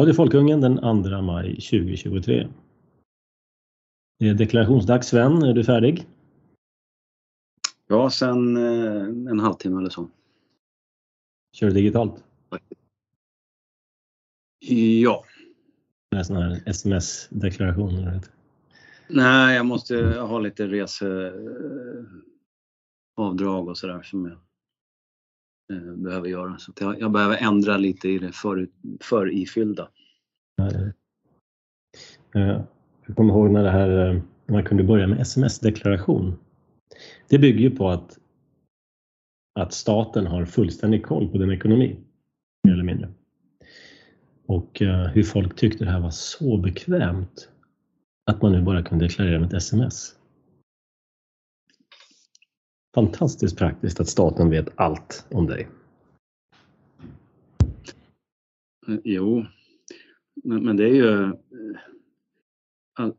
Radio Folkungen den 2 maj 2023. Det är deklarationsdags Sven, är du färdig? Ja, sen eh, en halvtimme eller så. Kör du digitalt? Ja. Med sån här sms-deklaration eller vad Nej, jag måste ha lite reseavdrag och sådär som jag eh, behöver göra. Så jag, jag behöver ändra lite i det för, för ifyllda. Eh, eh, jag kommer ihåg när det här, eh, man kunde börja med sms-deklaration. Det bygger ju på att, att staten har fullständig koll på din ekonomi, mer eller mindre. Och hur folk tyckte det här var så bekvämt att man nu bara kunde deklarera med ett sms. Fantastiskt praktiskt att staten vet allt om dig. Jo, men, men det är ju... Eh,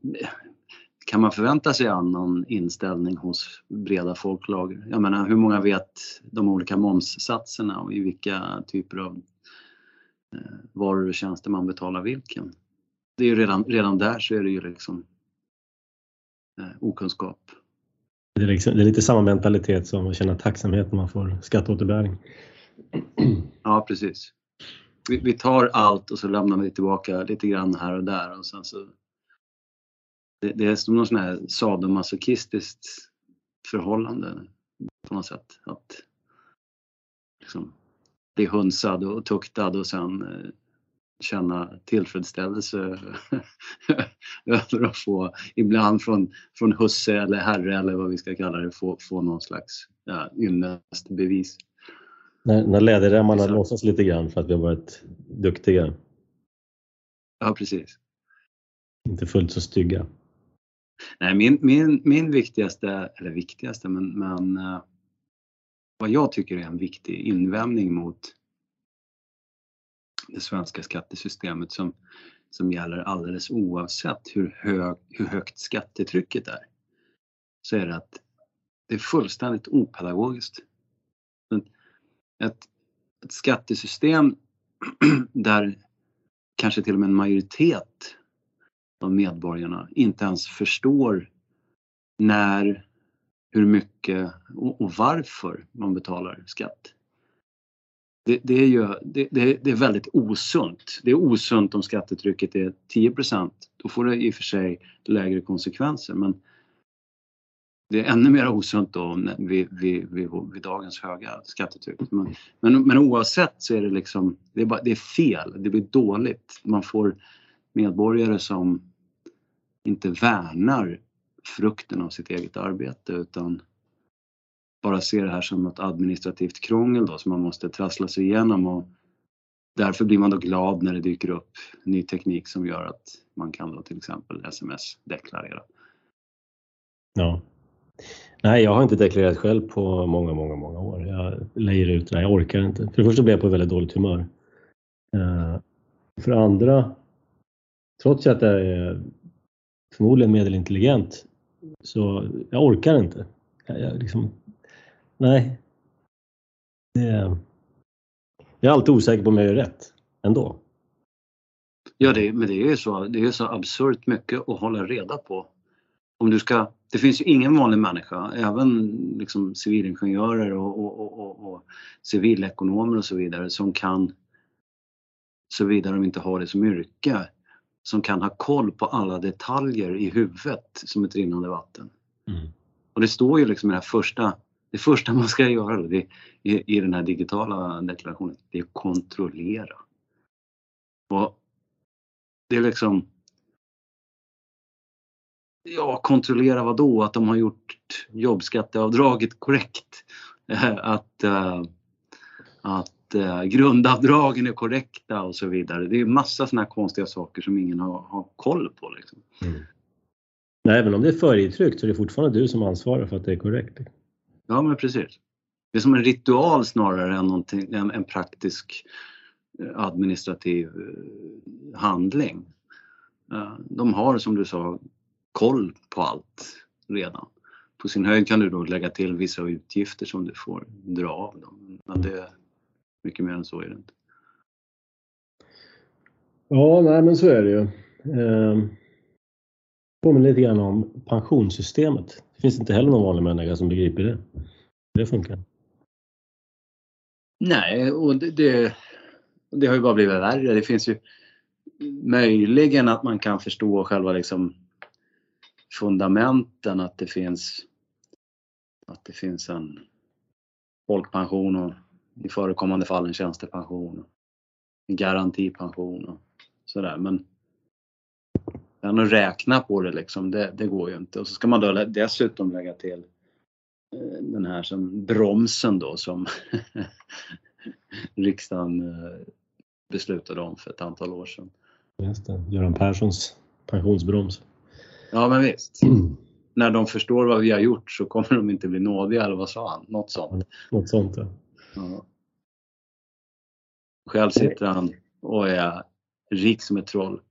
kan man förvänta sig annan inställning hos breda folklager? Jag menar, hur många vet de olika momssatserna och i vilka typer av eh, varor och tjänster man betalar vilken? Det är ju redan, redan där så är det ju liksom eh, okunskap. Det är, liksom, det är, lite samma mentalitet som att känna tacksamhet när man får skatteåterbäring. Ja, precis. Vi, vi, tar allt och så lämnar vi tillbaka lite grann här och där och sen så det, det är som någon sån här sadomasochistiskt förhållande på något sätt. Att liksom, bli hunsad och tuktad och sen eh, känna tillfredsställelse över att få, ibland från, från husse eller herre eller vad vi ska kalla det, få, få någon slags ja, ynnestbevis. När, när läderremmarna låtsas lite grann för att vi har varit duktiga. Ja, precis. Inte fullt så stygga. Nej, min, min, min viktigaste, eller viktigaste, men, men uh, vad jag tycker är en viktig invändning mot det svenska skattesystemet som, som gäller alldeles oavsett hur, hög, hur högt skattetrycket är, så är det att det är fullständigt opedagogiskt. Ett, ett skattesystem där kanske till och med en majoritet av medborgarna inte ens förstår när, hur mycket och, varför man betalar skatt. Det, det är ju det, det, är väldigt osunt. Det är osunt om skattetrycket är 10% Då får det i och för sig lägre konsekvenser men det är ännu mer osunt då vid, vid, vid, vid dagens höga skattetryck. Men, men, men, oavsett så är det liksom, det är, bara, det är fel, det blir dåligt. Man får medborgare som inte värnar frukten av sitt eget arbete utan bara ser det här som något administrativt krångel då som man måste trassla sig igenom och därför blir man då glad när det dyker upp ny teknik som gör att man kan då till exempel sms-deklarera. Ja. Nej, jag har inte deklarerat själv på många, många, många år. Jag lejer ut det jag orkar inte. För det första blir jag på väldigt dåligt humör. Eh, för det andra, trots att jag är förmodligen medelintelligent, så jag orkar inte. Jag, jag liksom, nej. Det, jag är alltid osäker på om jag gör rätt ändå. Ja, det, men det är ju så, det är så absurt mycket att hålla reda på. Om du ska, det finns ju ingen vanlig människa, även liksom civilingenjörer och, och, och, och civilekonomer och så vidare som kan, såvida de inte har det som yrke, som kan ha koll på alla detaljer i huvudet som ett rinnande vatten. Mm. Och det står ju liksom i det här första, det första man ska göra det, i, i den här digitala deklarationen, det är att kontrollera. Och det är liksom Ja, kontrollera vad då? Att de har gjort jobbskatteavdraget korrekt. Att, uh, att uh, grundavdragen är korrekta och så vidare. Det är massa sådana konstiga saker som ingen har, har koll på. Liksom. Mm. Nej, även om det är färgtryckt så är det fortfarande du som ansvarar för att det är korrekt. Ja, men precis. Det är som en ritual snarare än en, en praktisk eh, administrativ eh, handling. De har som du sa koll på allt redan. På sin höjd kan du då lägga till vissa utgifter som du får dra av dem. Men det, mycket mer än så är det inte. Ja, nej men så är det ju. Eh, påminner lite grann om pensionssystemet. Det finns inte heller någon vanlig människa som begriper det. Det funkar. Nej, och det, det, det har ju bara blivit värre. Det finns ju möjligen att man kan förstå själva liksom fundamenten att det finns att det finns en folkpension och i förekommande fall en tjänstepension. En garantipension och sådär. Men att räkna på det liksom, det, det, går ju inte. Och så ska man då dessutom lägga till eh, den här som bromsen då som riksdagen eh, beslutade om för ett antal år sedan. Just det, Göran Perssons pensionsbroms. Ja men visst. Mm. När de förstår vad vi har gjort så kommer de inte bli nådiga eller vad sa han? Något sånt. Något sånt ja. ja. Själv sitter han och är rik som ett troll.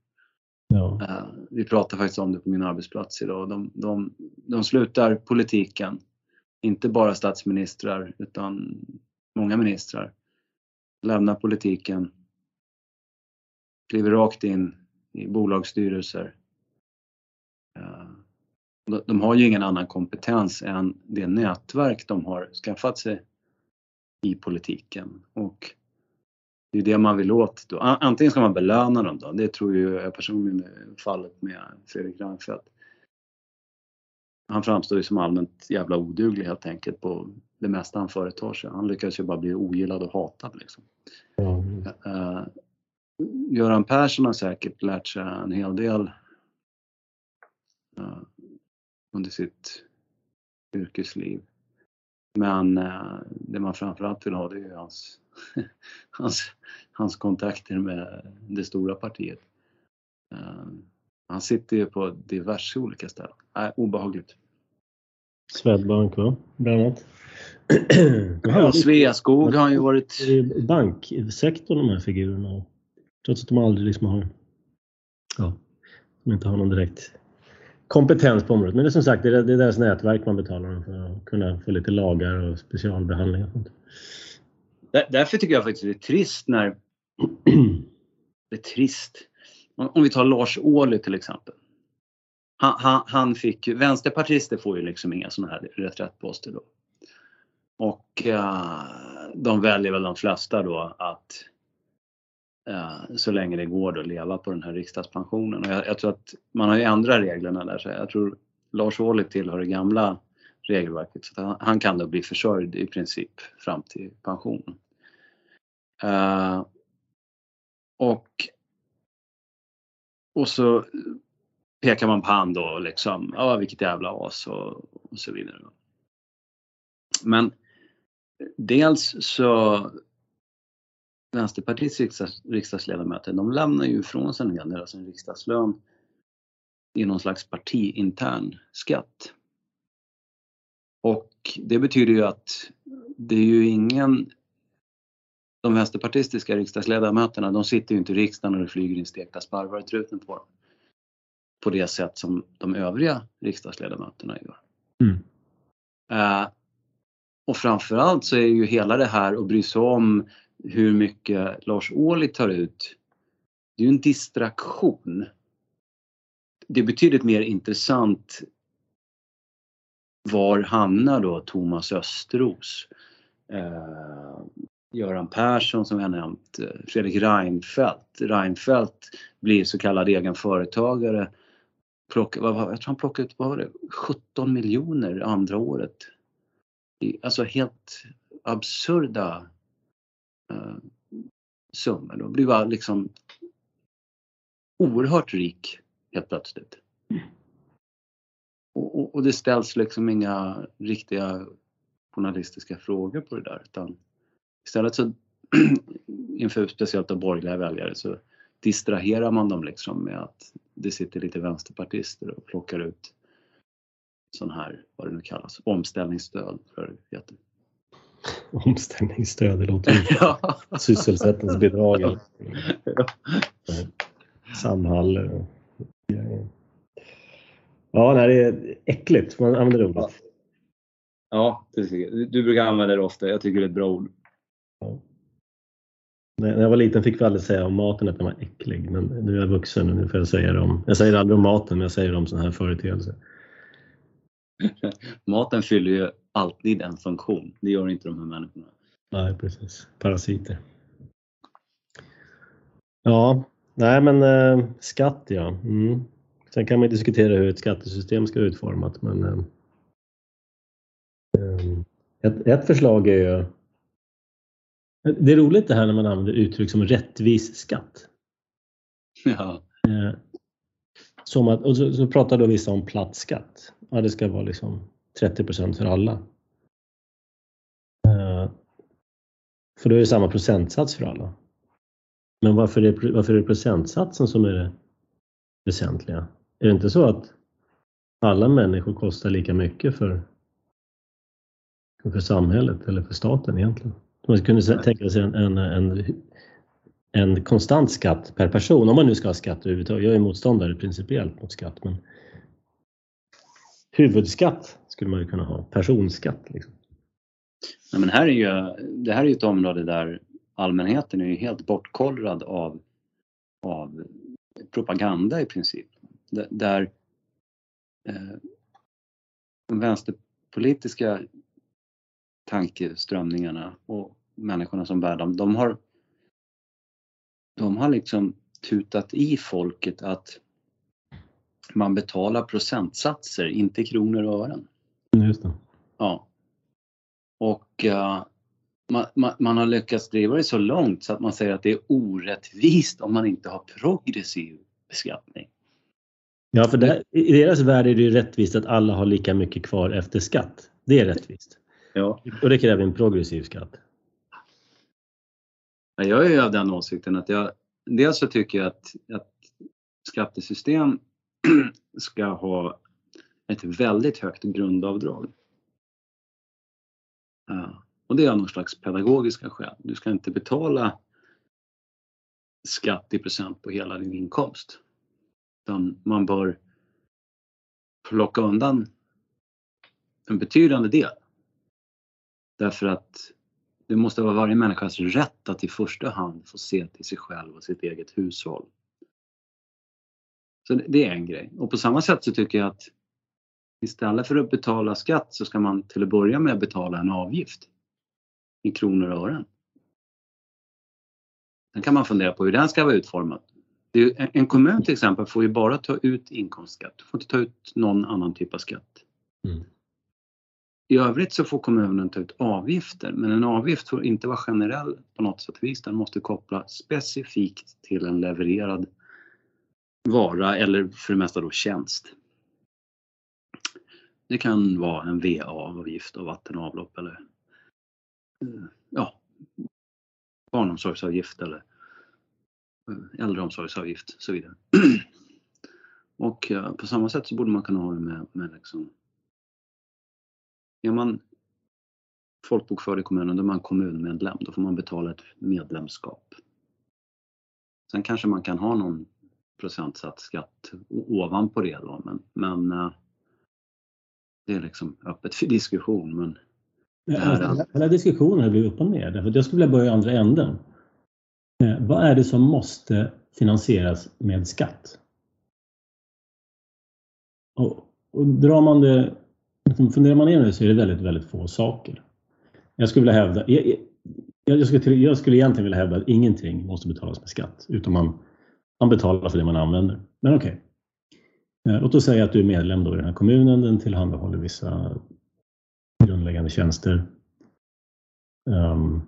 Ja. Eh, vi pratar faktiskt om det på min arbetsplats idag. De, de, de slutar politiken. Inte bara statsministrar utan många ministrar. Lämnar politiken. Kliver rakt in i bolagsstyrelser. Eh, de har ju ingen annan kompetens än det nätverk de har skaffat sig i politiken. Och det är det man vill åt. Då. Antingen ska man belöna dem då, det tror ju jag personligen är fallet med Fredrik Reinfeldt. Han framstår ju som allmänt jävla oduglig helt enkelt på det mesta han företar sig. Han lyckas ju bara bli ogillad och hatad liksom. Mm. Göran Persson har säkert lärt sig en hel del under sitt yrkesliv. Men uh, det man framförallt vill ha det är ju hans hans, hans kontakter med det stora partiet. Uh, han sitter ju på diverse olika ställen. Äh, obehagligt. Swedbank va? Bland annat. ja, Sveaskog har ju varit... Banksektorn de här figurerna. Trots att de aldrig liksom har... Ja, de inte har någon direkt kompetens på området. Men det är som sagt, det är, det är deras nätverk man betalar dem för att kunna få lite lagar och specialbehandlingar. Därför tycker jag faktiskt det är trist när... det är trist. Om vi tar Lars Ohly till exempel. Han, han, han fick ju, vänsterpartister får ju liksom inga sådana här reträttposter då. Och uh, de väljer väl de flesta då att Eh, så länge det går då leva på den här riksdagspensionen. Och jag, jag tror att man har ju ändrat reglerna där så jag tror Lars Ohly tillhör det gamla regelverket. Så han, han, kan då bli försörjd i princip fram till pensionen. Uh, och, och så pekar man på han då liksom, ja vilket jävla as och, och så vidare. Men dels så Vänsterpartiets riksdags, riksdagsledamöter, de lämnar ju ifrån sig en hel del av sin riksdagslön i någon slags partiintern skatt. Och det betyder ju att det är ju ingen de vänsterpartistiska riksdagsledamöterna, de sitter ju inte i riksdagen och det flyger in stekta sparvar i truten på dem. På det sätt som de övriga riksdagsledamöterna gör. Mm. Uh, och framförallt så är ju hela det här att bry sig om hur mycket Lars Ohly tar ut, det är ju en distraktion. Det är betydligt mer intressant var hamnar då Thomas Östros? Eh, Göran Persson som jag nämnt, eh, Fredrik Reinfeldt. Reinfeldt blir så kallad egen företagare. Plock, vad, jag tror han plockade ut, vad var det, 17 miljoner andra året. Alltså helt absurda eh, summor. Då blir jag liksom oerhört rik helt plötsligt. Och, och, och, det ställs liksom inga riktiga journalistiska frågor på det där utan Istället så inför speciellt de borgerliga väljare så distraherar man dem liksom med att det sitter lite vänsterpartister och plockar ut sån här, vad det nu kallas, omställningsstöd. För det heter. Omställningsstöd, det låter ju ja. sysselsättningsbidrag. Ja. Samhall. Ja, det är äckligt. Man använder det ordet. Ja, du brukar använda det ofta. Jag tycker det är ett bra ord. När jag var liten fick vi aldrig säga om maten att den var äcklig, men nu är jag vuxen och nu får jag säga det om... Jag säger aldrig om maten, men jag säger om sådana här företeelser. Maten fyller ju alltid en funktion. Det gör inte de här människorna. Nej, precis. Parasiter. Ja, nej men eh, skatt ja. Mm. Sen kan man diskutera hur ett skattesystem ska utformat men eh, eh, ett, ett förslag är ju det är roligt det här när man använder uttryck som rättvis skatt. Ja. Eh, som att, och så, så pratar då vissa om platt skatt. Ja, det ska vara liksom 30% för alla. Eh, för då är det samma procentsats för alla. Men varför är, varför är det procentsatsen som är det väsentliga? Är det inte så att alla människor kostar lika mycket för, för samhället eller för staten egentligen? Man kunde tänka sig en, en, en, en konstant skatt per person, om man nu ska ha skatt överhuvudtaget. Jag är motståndare principiellt mot skatt, men huvudskatt skulle man ju kunna ha, personskatt. Liksom. Nej, men här är ju, det här är ju ett område där allmänheten är ju helt bortkollrad av, av propaganda i princip. Där eh, de vänsterpolitiska tankeströmningarna och människorna som bär dem, de har, de har liksom tutat i folket att man betalar procentsatser, inte kronor och ören. Just det. Ja. Och uh, man, man, man, har lyckats driva det så långt så att man säger att det är orättvist om man inte har progressiv beskattning. Ja, för det, i deras värld är det ju rättvist att alla har lika mycket kvar efter skatt. Det är rättvist. Ja. Och det kräver en progressiv skatt. Jag är ju av den åsikten att jag dels så tycker jag att, att skattesystem ska ha ett väldigt högt grundavdrag. Och det är av någon slags pedagogiska skäl. Du ska inte betala skatt i procent på hela din inkomst. Utan man bör plocka undan en betydande del. Därför att det måste vara varje människas rätt att i första hand få se till sig själv och sitt eget hushåll. Så det är en grej. Och på samma sätt så tycker jag att istället för att betala skatt så ska man till att börja med betala en avgift i kronor och ören. Sen kan man fundera på hur den ska vara utformad. en kommun till exempel får ju bara ta ut inkomstskatt, du får inte ta ut någon annan typ av skatt. Mm. I övrigt så får kommunen ta ut avgifter men en avgift får inte vara generell på något sätt vis. Den måste koppla specifikt till en levererad vara eller för det mesta då tjänst. Det kan vara en VA-avgift av vatten och avlopp eller eh, ja, barnomsorgsavgift eller eh, äldreomsorgsavgift och så vidare. Och eh, på samma sätt så borde man kunna ha det med, med liksom är man folkbokförd i kommunen, då är man kommunmedlem. Då får man betala ett medlemskap. Sen kanske man kan ha någon procentsats skatt ovanpå det då, men, men eh, det är liksom öppet för diskussion. Men här... Hela diskussionen blir upp och ner, därför jag skulle vilja börja i andra änden. Eh, vad är det som måste finansieras med skatt? Och, och drar man det Liksom, funderar man igenom det så är det väldigt, väldigt få saker. Jag skulle vilja hävda, jag, jag, skulle, jag skulle egentligen vilja hävda att ingenting måste betalas med skatt, utan man, man betalar för det man använder. Men okej. Okay. Låt oss säga att du är medlem då i den här kommunen, den tillhandahåller vissa grundläggande tjänster. Um,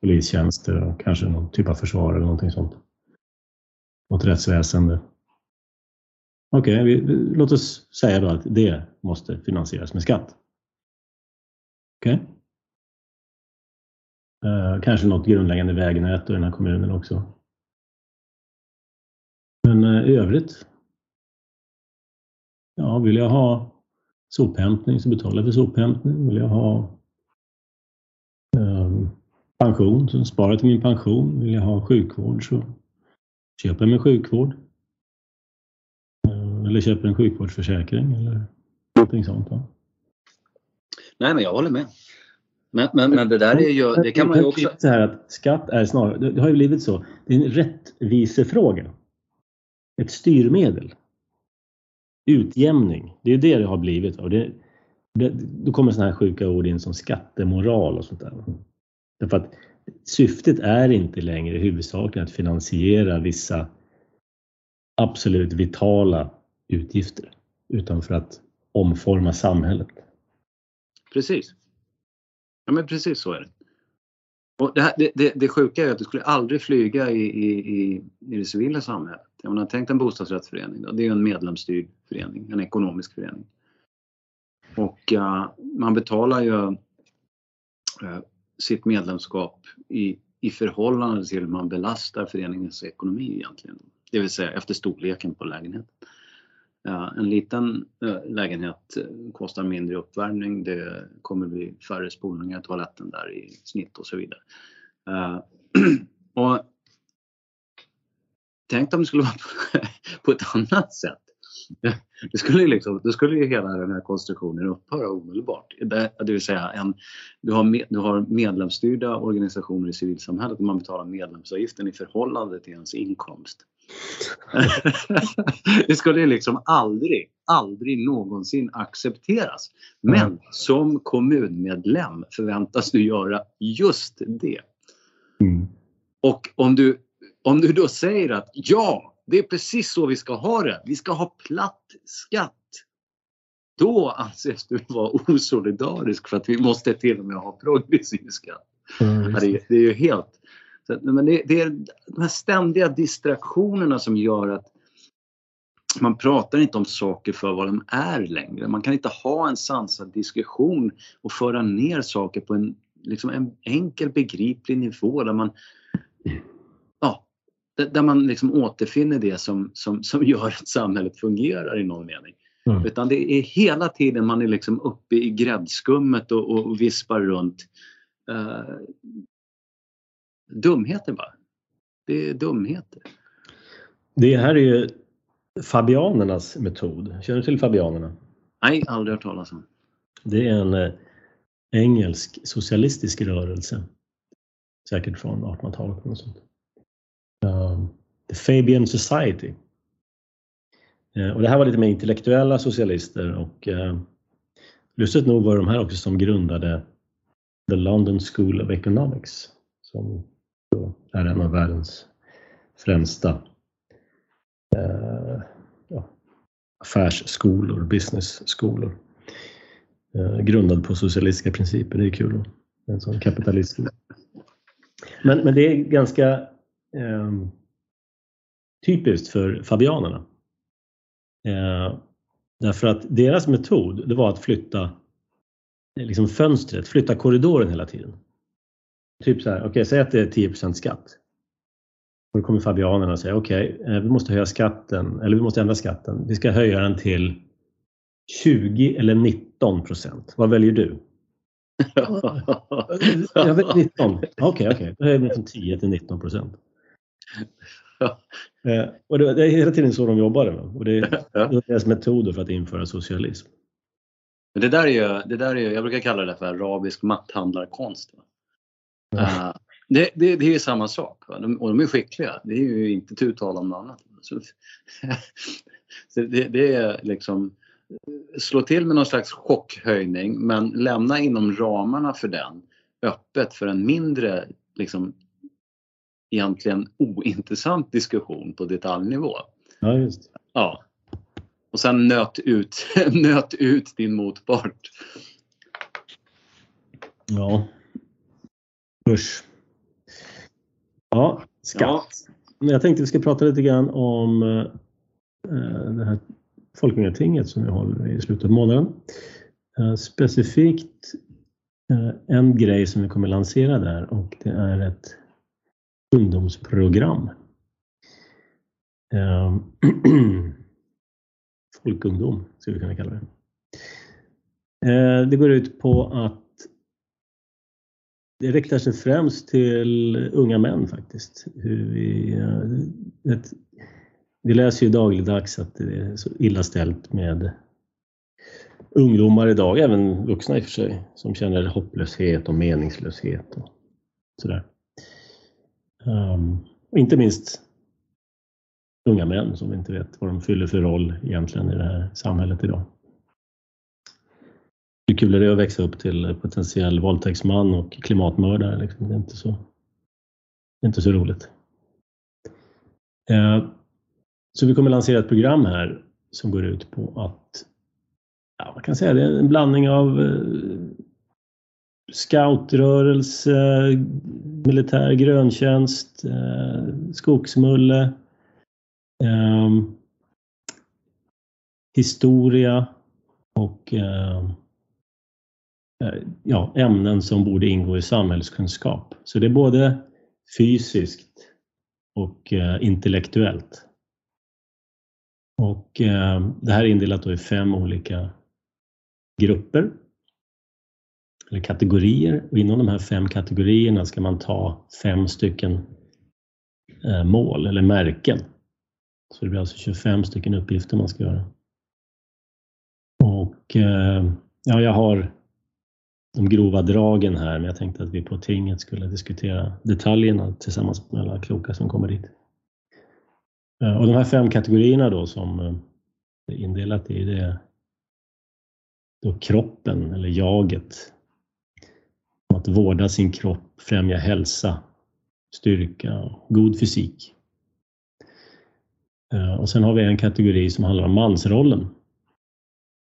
polistjänster och kanske någon typ av försvar eller någonting sånt. Något rättsväsende. Okej, okay, låt oss säga då att det måste finansieras med skatt. Okej? Okay. Uh, kanske något grundläggande vägnät i den här kommunen också. I övrigt? Ja, vill jag ha sophämtning så betalar jag för sophämtning. Vill jag ha um, pension så sparar jag till min pension. Vill jag ha sjukvård så köper jag mig sjukvård eller köper en sjukvårdsförsäkring eller någonting sånt? Va? Nej, men jag håller med. Men, men, men det där är ju, det kan man ju också... Så här att skatt är snarare, det har ju blivit så, det är en rättvisefråga. Ett styrmedel. Utjämning, det är det det har blivit. Och det, det, då kommer sådana här sjuka ord in som skattemoral och sånt där. Därför att syftet är inte längre huvudsakligen att finansiera vissa absolut vitala utgifter utan för att omforma samhället. Precis. Ja men precis så är det. Och det, här, det, det, det sjuka är att du skulle aldrig flyga i, i, i, i det civila samhället. Jag menar, tänk en bostadsrättsförening, då. det är ju en medlemsstyrd förening, en ekonomisk förening. Och uh, man betalar ju uh, sitt medlemskap i, i förhållande till hur man belastar föreningens ekonomi egentligen. Det vill säga efter storleken på lägenheten. Eh, en liten lägenhet kostar mindre uppvärmning, det kommer bli färre spolningar i toaletten där i snitt och så vidare. Och tänk om det skulle vara på ett annat sätt. Det skulle, liksom, då skulle ju hela den här konstruktionen upphöra omedelbart. Det, det vill säga, en, du, har med, du har medlemsstyrda organisationer i civilsamhället och man betalar medlemsavgiften i förhållande till ens inkomst. det skulle liksom aldrig, aldrig någonsin accepteras. Men mm. som kommunmedlem förväntas du göra just det. Mm. Och om du, om du då säger att ja, det är precis så vi ska ha det. Vi ska ha platt skatt. Då anses du vara osolidarisk för att vi måste till och med ha progressiv skatt. Mm, det, är, det är ju helt så, men det, det, är de här ständiga distraktionerna som gör att man pratar inte om saker för vad de är längre. Man kan inte ha en sansad diskussion och föra ner saker på en, liksom en enkel begriplig nivå där man ja, där man liksom återfinner det som, som, som gör att samhället fungerar i någon mening. Mm. Utan det är hela tiden man är liksom uppe i gräddskummet och, och vispar runt. Uh, dumheter bara. Det är dumheter. Det här är ju Fabianernas metod. Känner du till Fabianerna? Nej, aldrig hört talas om. Det är en eh, engelsk socialistisk rörelse. Säkert från 1800-talet. Um, The Fabian Society. Uh, och det här var lite mer intellektuella socialister och uh, lustigt nog var de här också som grundade The London School of Economics som är en av världens främsta uh, ja, affärsskolor, businessskolor. Eh, grundad på socialistiska principer, det är kul. En sån kapitalist. Men, men det är ganska eh, typiskt för fabianerna. Eh, därför att deras metod det var att flytta liksom fönstret, flytta korridoren hela tiden. Typ så här, okej, okay, säg att det är 10% skatt. Och då kommer fabianerna och säger okej, okay, eh, vi måste höja skatten, eller vi måste ändra skatten. Vi ska höja den till 20 eller 19 procent. Vad väljer du? Jag väljer 19. Okej, okay, okej. Okay. Då höjer vi från 10 till 19 procent. Eh, och det är hela tiden så de jobbade. Och det är deras metoder för att införa socialism. det där är ju, det där är, jag brukar kalla det för arabisk matthandlarkonst. Uh, det, det, det, är samma sak de, och de är skickliga. Det är ju inte tu tal om något annat. Så, så det, det, är liksom slå till med någon slags chockhöjning men lämna inom ramarna för den öppet för en mindre liksom egentligen ointressant diskussion på detaljnivå. Ja, just Ja. Och sen nöt ut, nöt ut din motpart. Ja, Usch. Ja, skatt. Ja. Jag tänkte vi ska prata lite grann om eh, det här Folkungatinget som vi håller i slutet av månaden. Eh, specifikt eh, en grej som vi kommer lansera där och det är ett ungdomsprogram. Ehm, folkungdom skulle vi kunna kalla det. Ehm, det går ut på att det riktar sig främst till unga män faktiskt. Hur vi, eh, ett, vi läser ju dagligdags att det är så illa ställt med ungdomar idag, även vuxna i och för sig, som känner hopplöshet och meningslöshet och sådär. Um, och inte minst unga män som inte vet vad de fyller för roll egentligen i det här samhället idag. Hur kul är det att växa upp till potentiell våldtäktsman och klimatmördare? Liksom. Det, är inte så, det är inte så roligt. Uh, så vi kommer lansera ett program här som går ut på att, ja, man kan säga det är en blandning av uh, scoutrörelse, militär gröntjänst, eh, skogsmulle, ehm, historia och ehm, eh, ja, ämnen som borde ingå i samhällskunskap. Så det är både fysiskt och eh, intellektuellt. Och ehm, det här är indelat i fem olika grupper eller kategorier och inom de här fem kategorierna ska man ta fem stycken eh, mål eller märken. Så det blir alltså 25 stycken uppgifter man ska göra. Och eh, ja, jag har de grova dragen här, men jag tänkte att vi på tinget skulle diskutera detaljerna tillsammans med alla kloka som kommer dit. Eh, och de här fem kategorierna då som det är indelat i, det är då kroppen eller jaget, att vårda sin kropp, främja hälsa, styrka och god fysik. Eh, och sen har vi en kategori som handlar om mansrollen.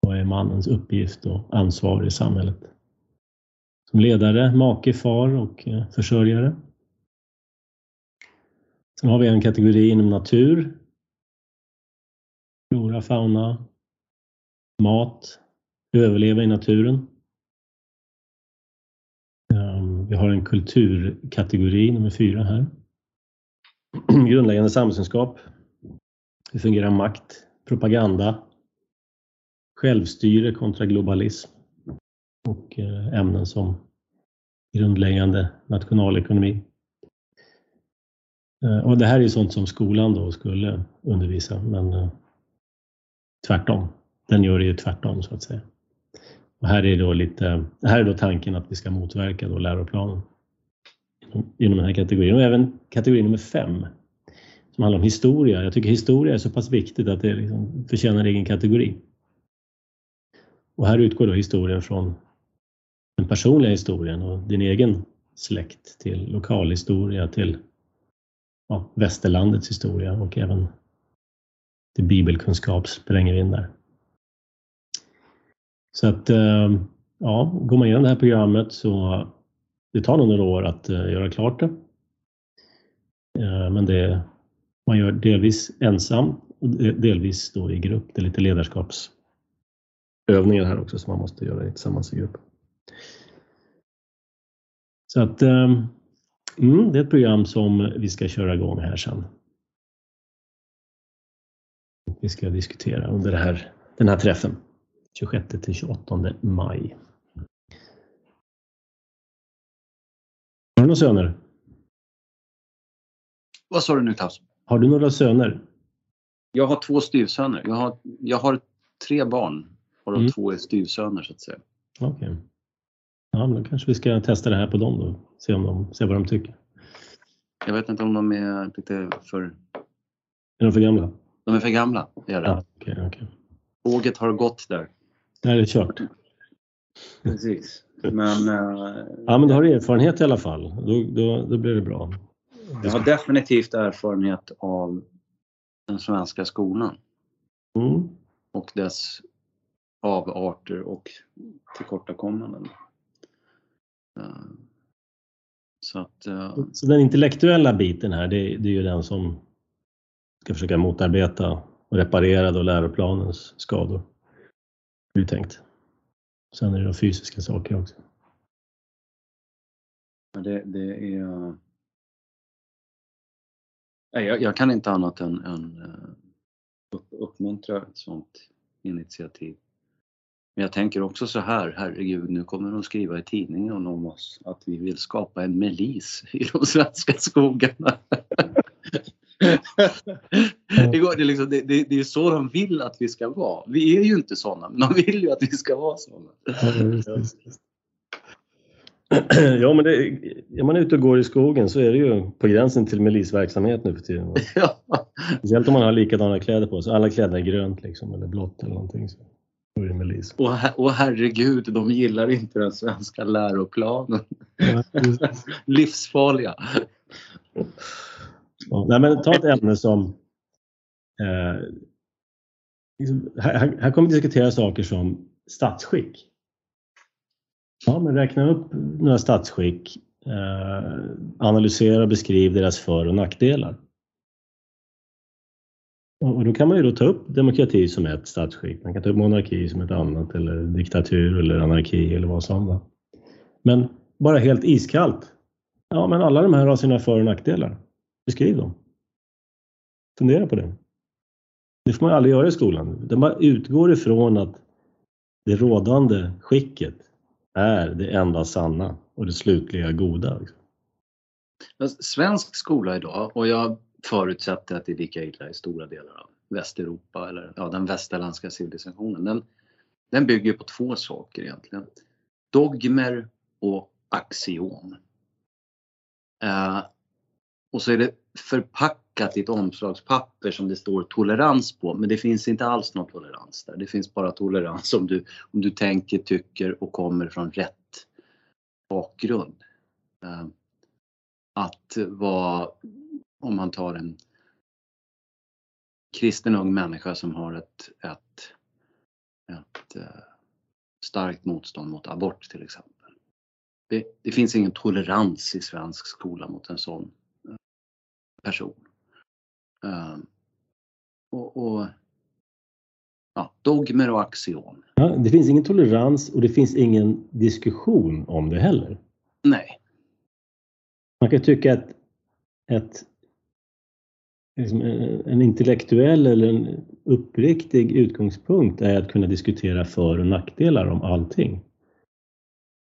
Vad är mannens uppgift och ansvar i samhället? Som ledare, make, far och eh, försörjare. Sen har vi en kategori inom natur. Flora, fauna, mat, överleva i naturen. Vi har en kulturkategori nummer fyra här. Grundläggande samhällskunskap. Hur fungerar makt? Propaganda? Självstyre kontra globalism? Och eh, ämnen som grundläggande nationalekonomi. Eh, och det här är sånt som skolan då skulle undervisa, men eh, tvärtom. Den gör det ju tvärtom så att säga. Och här är då lite, här är då tanken att vi ska motverka då läroplanen inom den här kategorin och även kategori nummer fem som handlar om historia. Jag tycker historia är så pass viktigt att det liksom förtjänar egen kategori. Och här utgår då historien från den personliga historien och din egen släkt till lokalhistoria till ja, västerlandets historia och även till bibelkunskap spränger in där. Så att eh, ja, går man igenom det här programmet så det tar nog några år att eh, göra klart det. Eh, men det, man gör delvis ensam och delvis då i grupp. Det är lite ledarskapsövningar här också som man måste göra tillsammans i grupp. Så att mm, det är ett program som vi ska köra igång här sen. Vi ska diskutera under här, den här träffen. 26 till 28 maj. Har du några söner? Vad sa du nu Klaus? Har du några söner? Jag har två styvsöner. Jag har, jag har tre barn och de mm. två är styvsöner så att säga. Okej. Okay. Ja, då kanske vi ska testa det här på dem då. Se, om de, se vad de tycker. Jag vet inte om de är lite för... Är de för gamla? De är för gamla, är det. Ja, okay, okay. Tåget har gått där. Det här är kört. Precis. Men, uh, ja, men du har erfarenhet i alla fall. Då, då, då blir det bra. Jag har definitivt erfarenhet av den svenska skolan. Mm. Och dess avarter och tillkortakommanden. Uh, så, att, uh, så den intellektuella biten här, det, det är ju den som ska försöka motarbeta och reparera då läroplanens skador tänkt. Sen är det fysiska saker också. Det, det är... Jag, jag, kan inte annat än, än eh, upp, uppmuntra ett sådant initiativ. Men jag tänker också så här, herregud, nu kommer de skriva i tidningen om oss att vi vill skapa en milis i de svenska skogarna. det, går, det, är liksom, det, det, det är så de vill att vi ska vara. Vi är ju inte sådana, men de vill ju att vi ska vara sådana. Ja, men det, är man ute och går i skogen så är det ju på gränsen till milisverksamhet nu för tiden. Ja. Speciellt om man har likadana kläder på sig. Alla kläder är grönt liksom, eller blått eller någonting. Så. Och, och herregud, de gillar inte den svenska läroplanen. Ja, Livsfarliga. Ja, nej, men ta ett ämne som... Eh, liksom, här, här kommer vi diskutera saker som statsskick. Ja, men räkna upp några statsskick, eh, analysera och beskriv deras för och nackdelar. Och då kan man ju då ta upp demokrati som ett statsskick, man kan ta upp monarki som ett annat eller diktatur eller anarki eller vad som. Va? Men bara helt iskallt. Ja, men alla de här har sina för och nackdelar. Beskriv dem. Fundera på det. Det får man aldrig göra i skolan. Man utgår ifrån att det rådande skicket är det enda sanna och det slutliga goda. Liksom. Svensk skola idag, och jag förutsätter att det är lika illa i stora delar av Västeuropa eller ja, den västerländska civilisationen. Den, den bygger på två saker egentligen. Dogmer och axiom. Eh, och så är det förpackat i ett omslagspapper som det står tolerans på, men det finns inte alls någon tolerans där. Det finns bara tolerans om du, om du tänker, tycker och kommer från rätt bakgrund. Ehm, att vara, om man tar en kristen ung människa som har ett, ett, ett eh, starkt motstånd mot abort till exempel. Det, det, finns ingen tolerans i svensk skola mot en sån person. Um, och, och ja, dogmer och axiom. Ja, det finns ingen tolerans och det finns ingen diskussion om det heller. Nej. Man kan tycka att ett, liksom en intellektuell eller en uppriktig utgångspunkt är att kunna diskutera för och nackdelar om allting.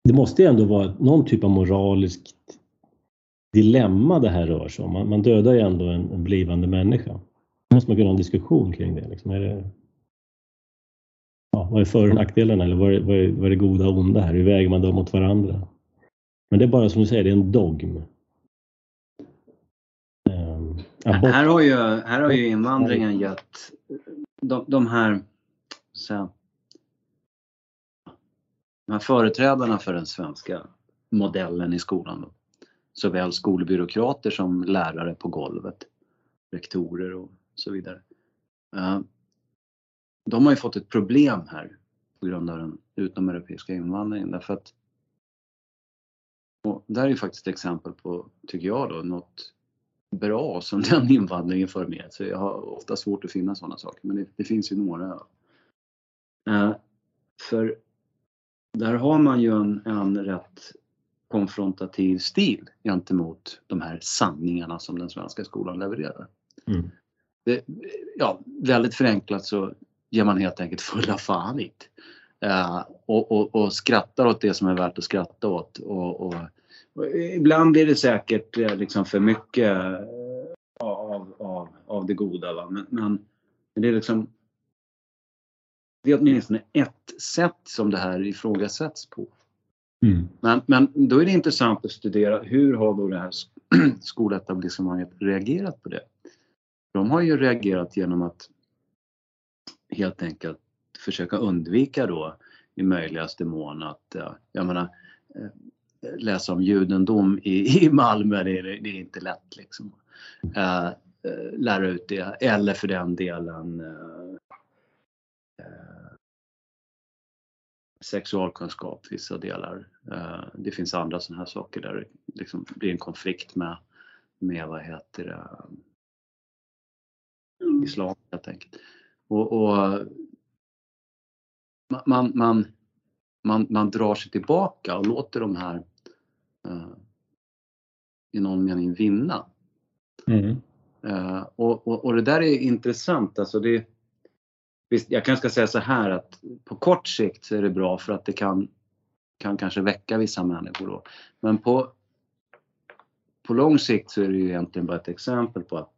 Det måste ändå vara någon typ av moraliskt dilemma det här rör sig om. Man, man dödar ju ändå en, en blivande människa. Då måste man kunna ha en diskussion kring det. Liksom. Är det ja, vad är för och nackdelarna eller vad är, vad, är, vad är det goda och onda här? Hur väger man dem mot varandra? Men det är bara som du säger, det är en dogm. Um, här, har ju, här har ju invandringen gett de, de här, så, de här företrädarna för den svenska modellen i skolan. Då såväl skolbyråkrater som lärare på golvet, rektorer och så vidare. Eh, de har ju fått ett problem här på grund av den utomeuropeiska invandringen därför att och där är ju faktiskt ett exempel på, tycker jag då, något bra som den invandringen för med sig. Jag har ofta svårt att finna sådana saker men det, det finns ju några. Eh, för där har man ju en, en rätt konfrontativ stil gentemot de här sanningarna som den svenska skolan levererar. Mm. Det, ja, väldigt förenklat så ger man helt enkelt fulla fan i uh, och, och, och, skrattar åt det som är värt att skratta åt. Och, och, och ibland blir det säkert eh, liksom för mycket eh, av, av, av det goda. Va? Men, men det är liksom det är åtminstone ett sätt som det här ifrågasätts på. Mm. Men, men då är det intressant att studera hur har då det här skoletablissemanget reagerat på det? De har ju reagerat genom att helt enkelt försöka undvika då i möjligaste mån att, jag menar, eh, läsa om judendom i, i Malmö, det är, det är inte lätt liksom. Eh, eh, lära ut det, eller för den delen sexualkunskap vissa delar. Eh, det finns andra sådana här saker där det liksom blir en konflikt med, med vad heter det, islam helt enkelt. Och, och man, man, man, man drar sig tillbaka och låter de här uh, i någon mening vinna. Mm. Uh, och, och, och, det där är intressant. Alltså det, Visst, jag kanske ska säga så här att på kort sikt så är det bra för att det kan, kan kanske väcka vissa människor då. Men på, på lång sikt så är det ju egentligen bara ett exempel på att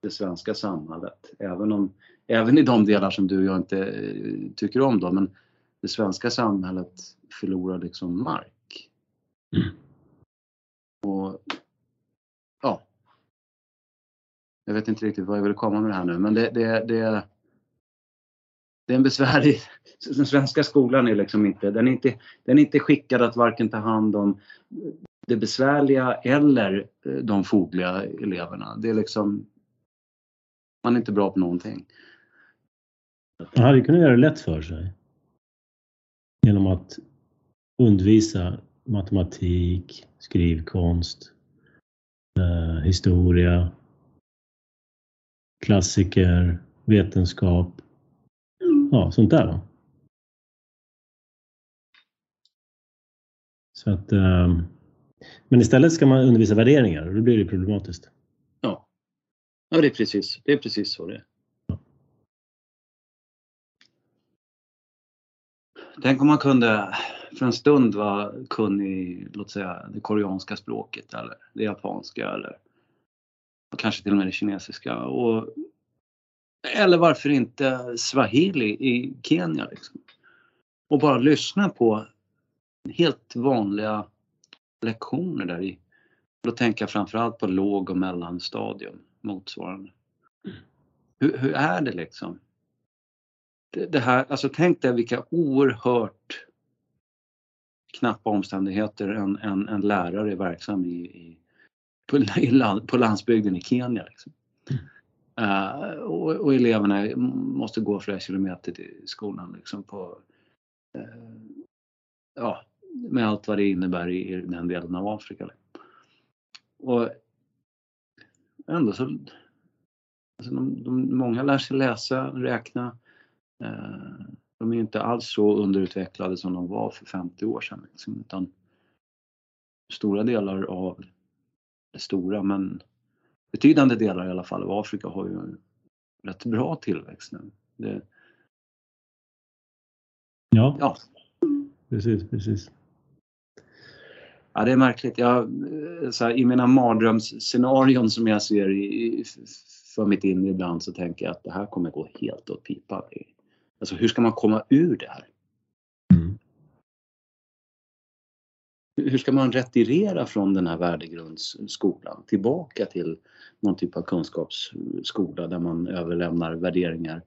det svenska samhället. Även, om, även i de delar som du och jag inte eh, tycker om då, men det svenska samhället förlorar liksom mark. Mm. Och ja. Jag vet inte riktigt vad jag vill komma med det här nu, men det, det, det, det är en besvärlig... Den svenska skolan är liksom inte den, är inte, den är inte skickad att varken ta hand om det besvärliga eller eh, de fogliga eleverna. Det är liksom... Man är inte bra på någonting. Man hade kunnat göra det lätt för sig. Genom att undervisa matematik, skrivkonst, eh, historia, klassiker, vetenskap. Ja, sånt där. Då. Så att, eh, men istället ska man undervisa värderingar och då blir det problematiskt. Ja, ja det, är precis, det är precis så det är. Tänk om man kunde för en stund vara kunnig, låt säga det koreanska språket eller det japanska eller kanske till och med det kinesiska. Och, eller varför inte swahili i Kenya liksom. Och bara lyssna på helt vanliga lektioner där i. Då tänker jag framförallt på låg och mellanstadium motsvarande. Hur, hur är det liksom? Det, det, här, alltså tänk dig vilka oerhört knappa omständigheter en, en, en lärare är verksam i, i på, i land, på landsbygden i Kenya. Liksom. Uh, och, och, eleverna måste gå flera kilometer till skolan liksom på, uh, ja, med allt vad det innebär i, i den delen av Afrika. Och ändå så, alltså de, de, många lär sig läsa, räkna. Uh, de är inte alls så underutvecklade som de var för 50 år sedan. Liksom, utan stora delar av, stora men betydande delar i alla fall av Afrika har ju rätt bra tillväxt nu. Det, ja. ja, precis, precis. Ja, det är märkligt. Jag, så här, I mina mardrömsscenarion som jag ser i, för mitt inre ibland så tänker jag att det här kommer gå helt åt pipan. Alltså hur ska man komma ur det här? Mm. Hur ska man retirera från den här värdegrundsskolan tillbaka till någon typ av kunskapsskola där man överlämnar värderingar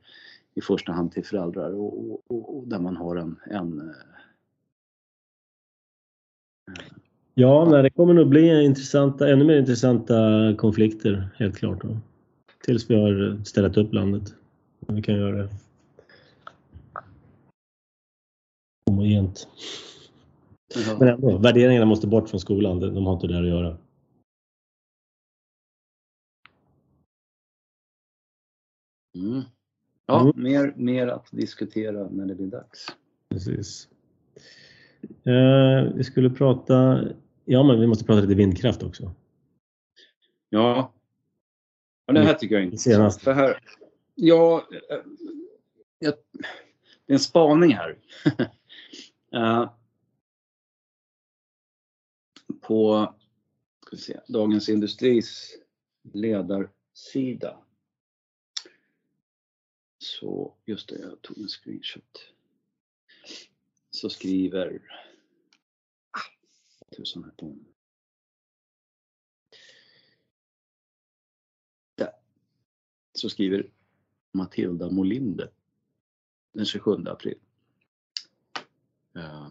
i första hand till föräldrar och, och, och där man har en, en eh, Ja, nej, det kommer nog bli intressanta, ännu mer intressanta konflikter helt klart. Då. Tills vi har ställt upp landet. Vi kan göra det. homogent. Men ändå, värderingarna måste bort från skolan. De har inte där att göra. Mm. Ja, mm. Mer, mer att diskutera när det blir dags. Precis. Eh, vi skulle prata, ja men vi måste prata lite vindkraft också. Ja, ja det här tycker jag är intressant. För här, ja, eh, ja, det är en spaning här. Uh, på se, Dagens Industris ledarsida. Så just det, jag tog en screenshot. Så skriver... Ah, tusan här på. Där. Så skriver Matilda Molinder den 27 april. Uh,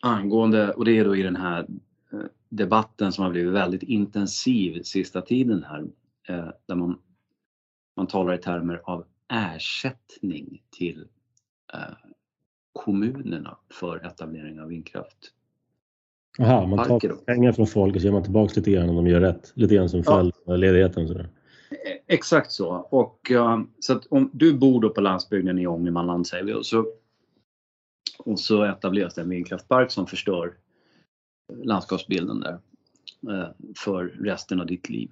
angående, och det är då i den här uh, debatten som har blivit väldigt intensiv sista tiden här, uh, där man, man talar i termer av ersättning till kommunerna för etablering av vindkraft. Jaha, man tar pengar från folk och så ger man tillbaka lite grann om de gör rätt. Lite grann som. Ja. Sådär. Exakt så. Och, så att om du bor då på landsbygden i Ångermanland säger vi och så och så etableras det en vindkraftpark som förstör landskapsbilden där eh, för resten av ditt liv.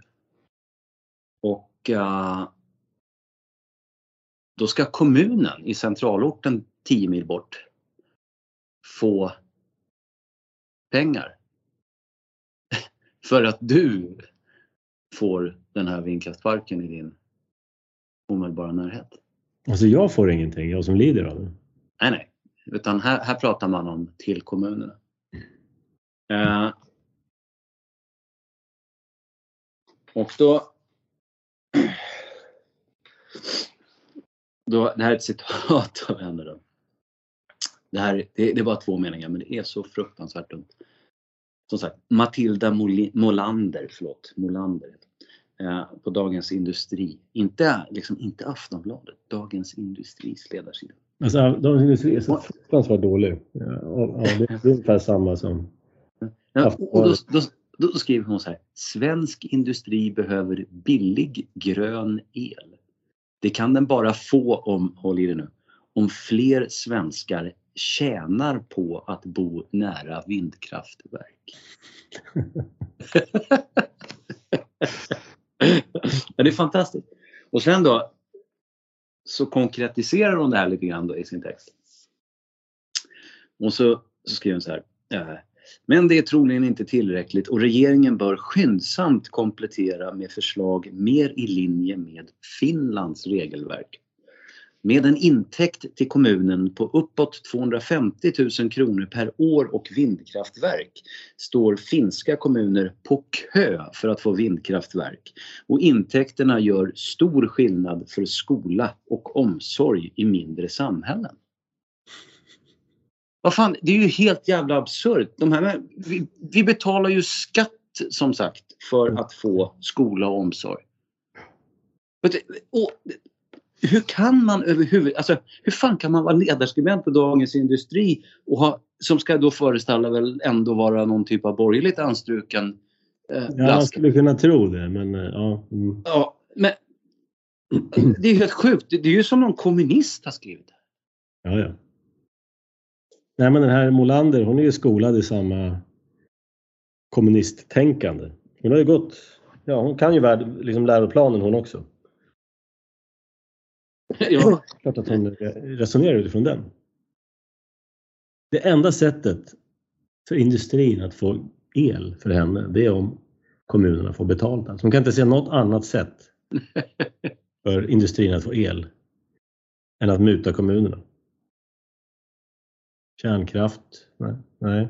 Och då ska kommunen i centralorten 10 mil bort få pengar för att du får den här vindkraftparken i din omedelbara närhet? Alltså jag får ingenting, jag som lider av det. Nej, nej. Utan här, här pratar man om till kommunerna. Eh, och då, då... Det här är ett citat av henne då. Det, här, det, det är bara två meningar men det är så fruktansvärt dumt. Som sagt, Matilda Moli, Molander, förlåt, Molander eh, på Dagens Industri. Inte, liksom, inte Aftonbladet, Dagens Industris ledarsida. Alltså, Dagens Industri är så fruktansvärt dålig. Ja, ja, det är ungefär samma som Ja, och då, då, då skriver hon så här. Svensk industri behöver billig grön el. Det kan den bara få om, håll i det nu, om fler svenskar tjänar på att bo nära vindkraftverk. Men det är fantastiskt. Och sen då så konkretiserar hon det här lite grann i sin text. Och så, så skriver hon så här. Eh, men det är troligen inte tillräckligt och regeringen bör skyndsamt komplettera med förslag mer i linje med Finlands regelverk. Med en intäkt till kommunen på uppåt 250 000 kronor per år och vindkraftverk står finska kommuner på kö för att få vindkraftverk och intäkterna gör stor skillnad för skola och omsorg i mindre samhällen. Vad fan, det är ju helt jävla absurt. De här, vi, vi betalar ju skatt som sagt för att få skola och omsorg. Och, hur kan man överhuvudtaget, alltså hur fan kan man vara ledarskribent på Dagens Industri och ha, som ska då föreställa väl ändå vara någon typ av borgerligt anstruken eh, Ja, man skulle kunna tro det men eh, ja. Mm. Ja, men det är helt sjukt. Det är ju som någon kommunist har skrivit det. Ja, ja. Nej men den här Molander hon är ju skolad i samma kommunisttänkande. Hon har ju gått, ja hon kan ju värld, liksom läroplanen hon också. Ja. Klart att hon resonerar utifrån den. Det enda sättet för industrin att få el för henne, det är om kommunerna får betalt. Alltså hon kan inte se något annat sätt för industrin att få el än att muta kommunerna. Kärnkraft? Nej. nej.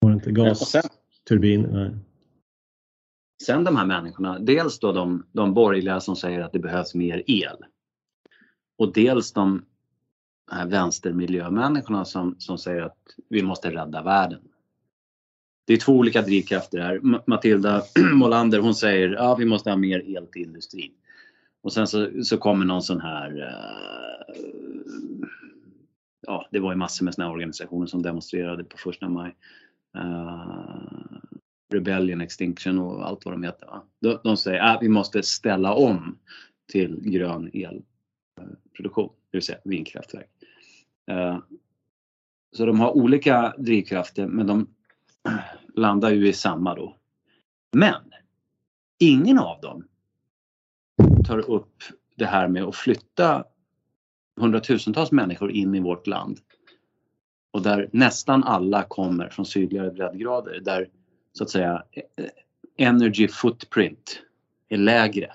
Var det inte gas? Turbin? Nej. Sen de här människorna, dels då de, de borgerliga som säger att det behövs mer el. Och dels de här vänstermiljömänniskorna som, som säger att vi måste rädda världen. Det är två olika drivkrafter här. Matilda Molander hon säger att ja, vi måste ha mer el till industrin. Och sen så, så kommer någon sån här uh, ja, det var ju massor med såna organisationer som demonstrerade på första maj. Uh, Rebellion, Extinction och allt vad de heter. Va? De, de säger att äh, vi måste ställa om till grön elproduktion, det vill säga vindkraftverk. Uh, så de har olika drivkrafter men de landar ju i samma då. Men ingen av dem tar upp det här med att flytta hundratusentals människor in i vårt land och där nästan alla kommer från sydligare breddgrader där så att säga eh, energy footprint är lägre.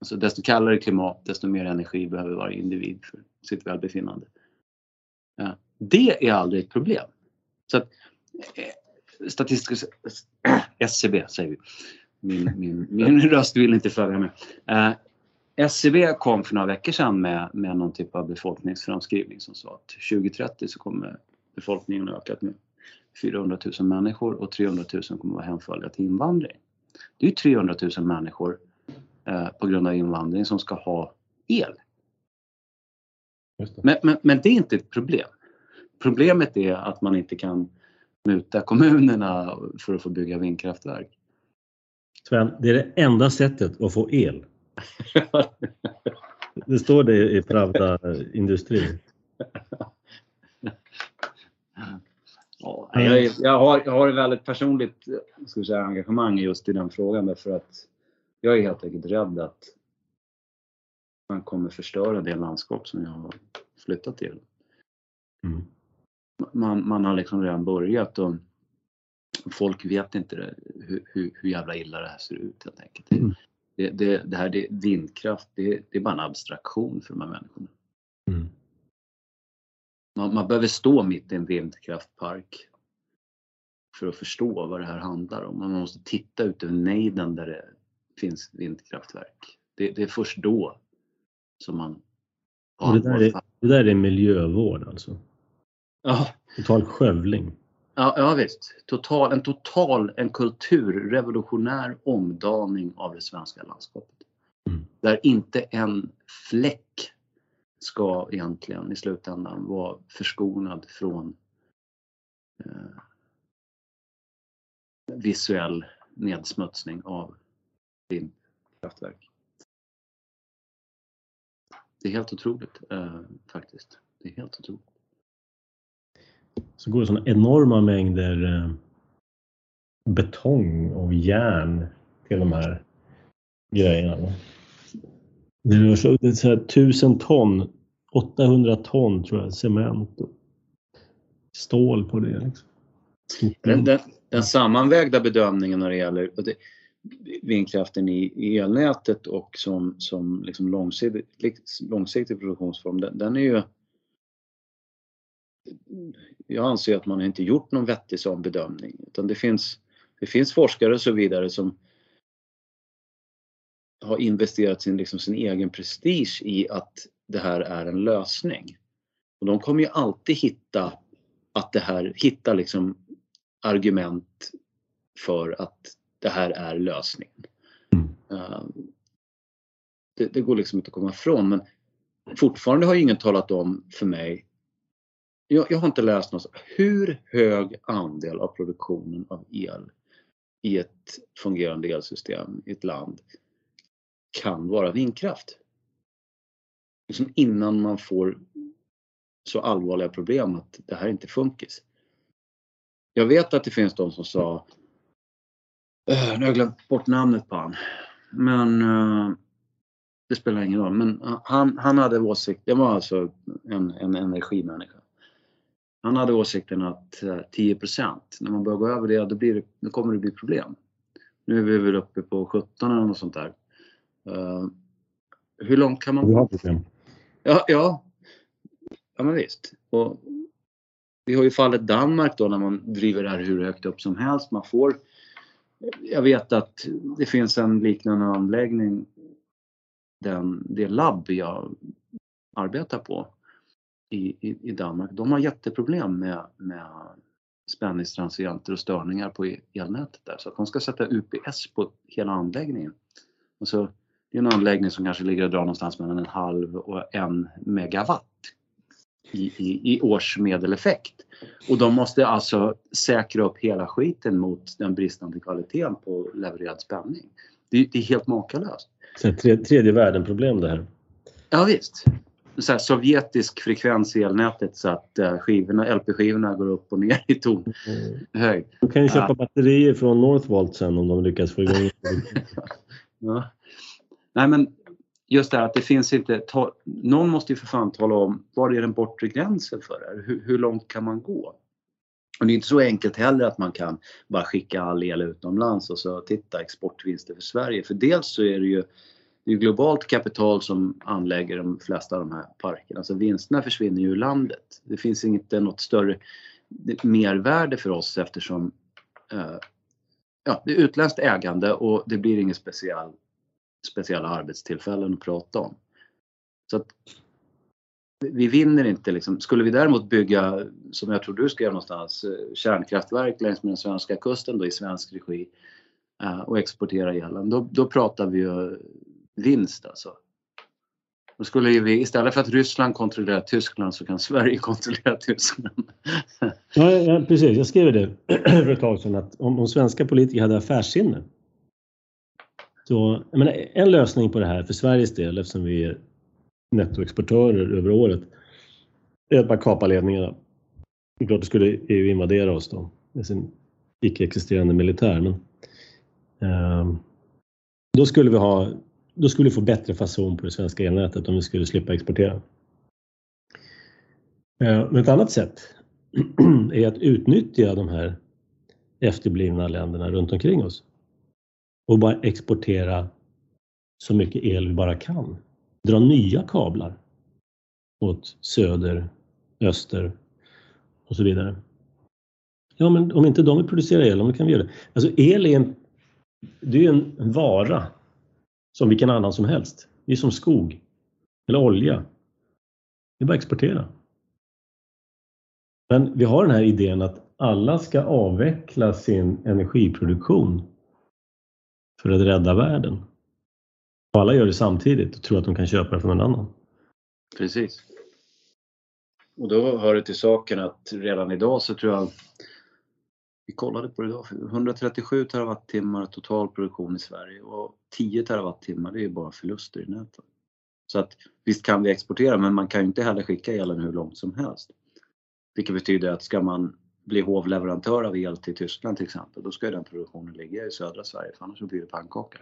Alltså desto kallare klimat, desto mer energi behöver varje individ för sitt välbefinnande. Ja, det är aldrig ett problem. Så att, eh, Statistiska SCB säger vi. Min, min, min röst vill inte följa med. Eh, SCB kom för några veckor sedan med, med någon typ av befolkningsframskrivning som sa att 2030 så kommer befolkningen att öka med 400 000 människor och 300 000 kommer att vara hänförliga till invandring. Det är 300 000 människor eh, på grund av invandring som ska ha el. Men, men, men, det är inte ett problem. Problemet är att man inte kan muta kommunerna för att få bygga vindkraftverk. Sven, det är det enda sättet att få el. Det står det i Pravda Industri. Ja, jag, jag, har, jag har ett väldigt personligt ska säga, engagemang just i den frågan därför att jag är helt enkelt rädd att man kommer förstöra det landskap som jag har flyttat till. Mm. Man, man har liksom redan börjat och Folk vet inte det, hur, hur, hur jävla illa det här ser ut helt enkelt. Mm. Det, det, det, här det, vindkraft, det, det är bara en abstraktion för de här människorna. Mm. Man, man behöver stå mitt i en vindkraftpark för att förstå vad det här handlar om. Man måste titta ut över nejden där det finns vindkraftverk. Det, det är först då som man har det, där är, det där är miljövård alltså? Ja. Total skövling. Ja, ja visst. Total, en total, en kulturrevolutionär omdaning av det svenska landskapet. Mm. Där inte en fläck ska egentligen i slutändan vara förskonad från eh, visuell nedsmutsning av vindkraftverk. Det är helt otroligt eh, faktiskt. Det är helt otroligt. Så går det sådana enorma mängder eh, betong och järn till de här grejerna. Det rör sig om så här, tusen ton, 800 ton tror jag, cement och stål på det. Liksom. Den, den, den, sammanvägda bedömningen när det gäller vindkraften i, i elnätet och som, som liksom långsiktig, liksom långsiktig produktionsform, den, den är ju jag anser att man inte gjort någon vettig sån bedömning utan det finns, det finns forskare och så vidare som har investerat sin, liksom sin egen prestige i att det här är en lösning. Och de kommer ju alltid hitta att det här, hitta liksom argument för att det här är lösningen. Uh, det, det, går liksom inte att komma ifrån men fortfarande har ingen talat om för mig jag, jag har inte läst något. Hur hög andel av produktionen av el i ett fungerande elsystem i ett land kan vara vindkraft? Liksom innan man får så allvarliga problem att det här inte funkis. Jag vet att det finns de som sa, uh, nu har jag glömt bort namnet på han, men uh, det spelar ingen roll. Men eh, han, han hade åsikt, det var alltså en, en energimänniska. Han hade åsikten att 10 eh, när man börjar gå över det, då, blir det, då kommer det bli problem. Nu är vi väl uppe på 17 eller något sånt där. Uh, hur långt kan man... Vi har problem. Ja, ja. Ja men visst. Och vi har ju fallet Danmark då när man driver det här hur högt upp som helst. Man får... Jag vet att det finns en liknande anläggning, den, det labb jag arbetar på i, i, i Danmark, de har jätteproblem med, med spänningstransienter och störningar på e, elnätet där. Så att de ska sätta UPS på hela anläggningen. Alltså, det är en anläggning som kanske ligger och drar någonstans mellan en halv och en megawatt i, i, i årsmedeleffekt. Och de måste alltså säkra upp hela skiten mot den bristande kvaliteten på levererad spänning. Det, det är helt makalöst. Så tredje världen problem det här. Ja visst så här, sovjetisk frekvens i elnätet så att uh, skivorna, LP-skivorna går upp och ner i tonhöjd. Mm. Du kan ju köpa ja. batterier från Northvolt sen om de lyckas få igång ja. Nej men just det här att det finns inte, ta, någon måste ju för fan tala om var är den bortre gränsen för det hur, hur långt kan man gå? Och det är inte så enkelt heller att man kan bara skicka all el utomlands och så titta exportvinster för Sverige. För dels så är det ju det är globalt kapital som anlägger de flesta av de här parkerna. Så vinsterna försvinner ju ur landet. Det finns inte något större mervärde för oss eftersom eh, ja, det är utländskt ägande och det blir inga speciell, speciella arbetstillfällen att prata om. Så att vi vinner inte liksom. Skulle vi däremot bygga, som jag tror du skrev någonstans, eh, kärnkraftverk längs med den svenska kusten då i svensk regi eh, och exportera elen, då, då pratar vi ju vinst alltså. Då skulle ju vi, istället för att Ryssland kontrollerar Tyskland så kan Sverige kontrollera Tyskland. ja, ja, precis. Jag skrev det för ett tag sedan att om, om svenska politiker hade affärssinne så, jag menar, en lösning på det här för Sveriges del eftersom vi är nettoexportörer över året är att bara kapa ledningarna. Det är klart, då skulle EU invadera oss då med sin icke-existerande militär. Men, eh, då skulle vi ha då skulle vi få bättre fason på det svenska elnätet om vi skulle slippa exportera. Eh, men ett annat sätt är att utnyttja de här efterblivna länderna runt omkring oss och bara exportera så mycket el vi bara kan. Dra nya kablar åt söder, öster och så vidare. Ja, men om inte de vill producera el, då kan vi göra det. Alltså el är en, det är en vara som vilken annan som helst. Det är som skog eller olja. Det är bara att exportera. Men vi har den här idén att alla ska avveckla sin energiproduktion för att rädda världen. Och alla gör det samtidigt och tror att de kan köpa det från någon annan. Precis. Och då hör det till saken att redan idag så tror jag vi kollade på det idag, 137 terawattimmar total produktion i Sverige och 10 terawattimmar det är bara förluster i nätet. Så att visst kan vi exportera men man kan ju inte heller skicka elen hur långt som helst. Vilket betyder att ska man bli hovleverantör av el till Tyskland till exempel, då ska den produktionen ligga i södra Sverige för annars blir det pannkaka.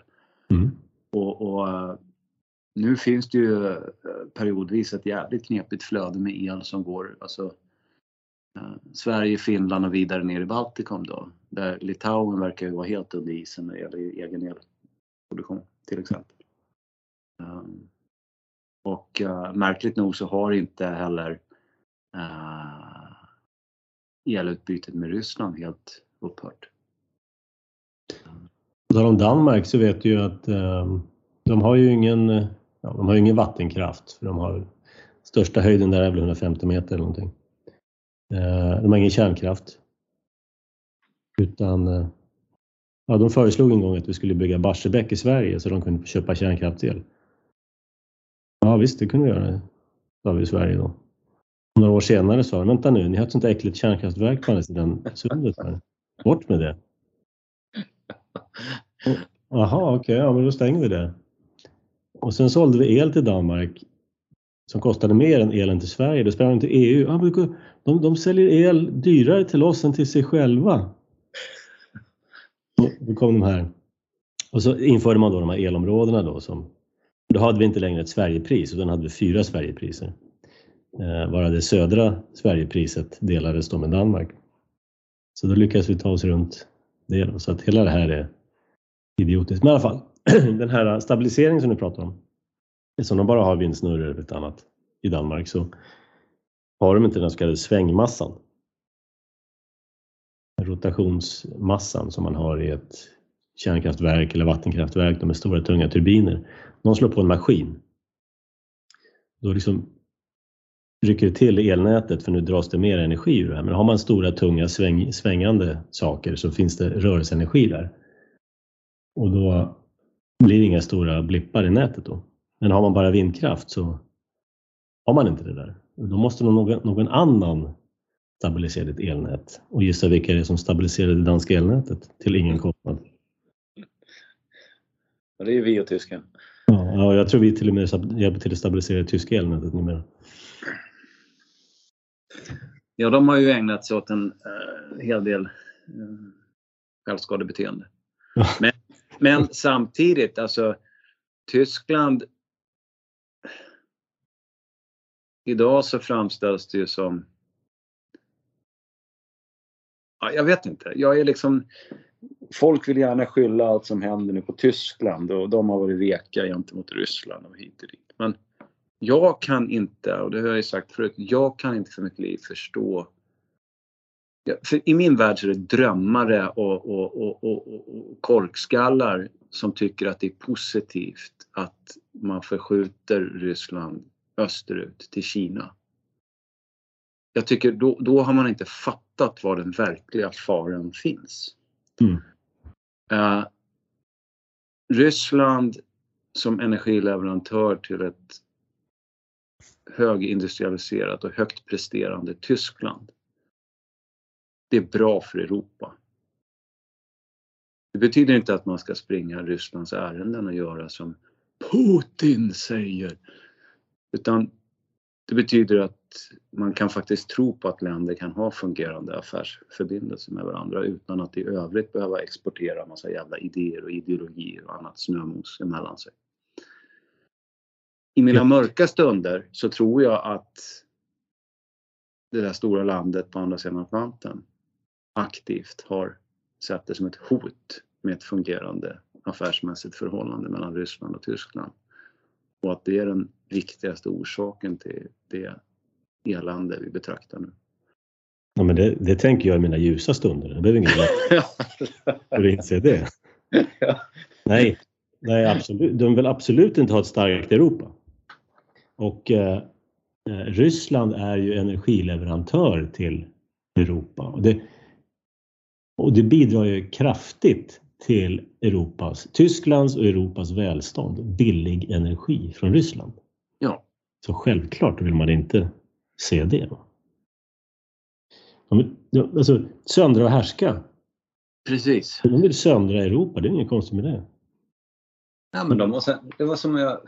Mm. Och, och, nu finns det ju eh, periodvis ett jävligt knepigt flöde med el som går alltså, eh, Eh, Sverige, Finland och vidare ner i Baltikum då. Där Litauen verkar ju vara helt under isen när det gäller egen elproduktion till exempel. Ehm, och uh, märkligt nog så har inte heller uh, elutbytet med Ryssland helt upphört. På om Danmark så vet du ju att uh, de har ju ingen, ja, de har ingen vattenkraft. För de har, största höjden där är väl 150 meter eller någonting. Eh, de har ingen kärnkraft. Utan eh, ja, de föreslog en gång att vi skulle bygga Barsebäck i Sverige så de kunde köpa kärnkraftsel. Ja visst, det kunde vi göra, sa vi i Sverige då. Några år senare sa de, vänta nu, ni har ett sånt äckligt kärnkraftverk på andra sidan sundet. Här. Bort med det. Jaha, okej, okay, ja men då stänger vi det. Och sen sålde vi el till Danmark som kostade mer än elen till Sverige. då sprang till EU. De, de säljer el dyrare till oss än till sig själva. Då kom de här. Och så införde man då de här elområdena då som då hade vi inte längre ett Sverigepris utan hade vi fyra Sverigepriser. Eh, bara det södra Sverigepriset delades då med Danmark. Så då lyckades vi ta oss runt det. Då. Så att hela det här är idiotiskt. Men i alla fall, den här stabiliseringen som du pratar om. Eftersom de bara har vindsnurror eller ett annat i Danmark så har de inte den så kallade svängmassan. Rotationsmassan som man har i ett kärnkraftverk eller vattenkraftverk med stora tunga turbiner någon slår på en maskin. Då liksom rycker det till i elnätet för nu dras det mer energi ur det här. Men har man stora tunga sväng, svängande saker så finns det rörelseenergi där. Och då blir det inga stora blippar i nätet då. Men har man bara vindkraft så har man inte det där. Då måste någon, någon annan stabilisera ett elnät. Och gissa vilka det är som stabiliserar det danska elnätet till ingen kostnad. det är ju vi och tysken. Ja, jag tror vi till och med hjälper till att stabilisera det tyska elnätet numera. Ja, de har ju ägnat sig åt en uh, hel del uh, självskadebeteende. Men, men samtidigt, alltså Tyskland Idag så framställs det ju som ja, jag vet inte. Jag är liksom folk vill gärna skylla allt som händer nu på Tyskland och de har varit veka gentemot Ryssland och hit och dit. Men jag kan inte, och det har jag ju sagt förut, jag kan inte för mitt liv förstå för I min värld så är det drömmare och, och, och, och, korkskallar som tycker att det är positivt att man förskjuter Ryssland österut till Kina. Jag tycker då, då har man inte fattat var den verkliga faran finns. Mm. Uh, Ryssland som energileverantör till ett högindustrialiserat och högt presterande Tyskland. Det är bra för Europa. Det betyder inte att man ska springa Rysslands ärenden och göra som Putin säger. Utan det betyder att man kan faktiskt tro på att länder kan ha fungerande affärsförbindelser med varandra utan att i övrigt behöva exportera massa jävla idéer och ideologier och annat snömos emellan sig. I mina mörka stunder så tror jag att det där stora landet på andra sidan Atlanten aktivt har sett det som ett hot med ett fungerande affärsmässigt förhållande mellan Ryssland och Tyskland. Och att det är den viktigaste orsaken till det elände vi betraktar nu. Ja, men det, det tänker jag i mina ljusa stunder. Det behöver ingen för att inse det. Nej, nej absolut. de vill absolut inte ha ett starkt Europa. Och eh, eh, Ryssland är ju energileverantör till Europa. Och det, och det bidrar ju kraftigt till Europas, Tysklands och Europas välstånd. Billig energi från Ryssland. Ja. Så självklart vill man inte se det. De, alltså, söndra och härska. Precis. De vill söndra Europa, det är inget konstigt med det. Ja, men de sen, det var som jag,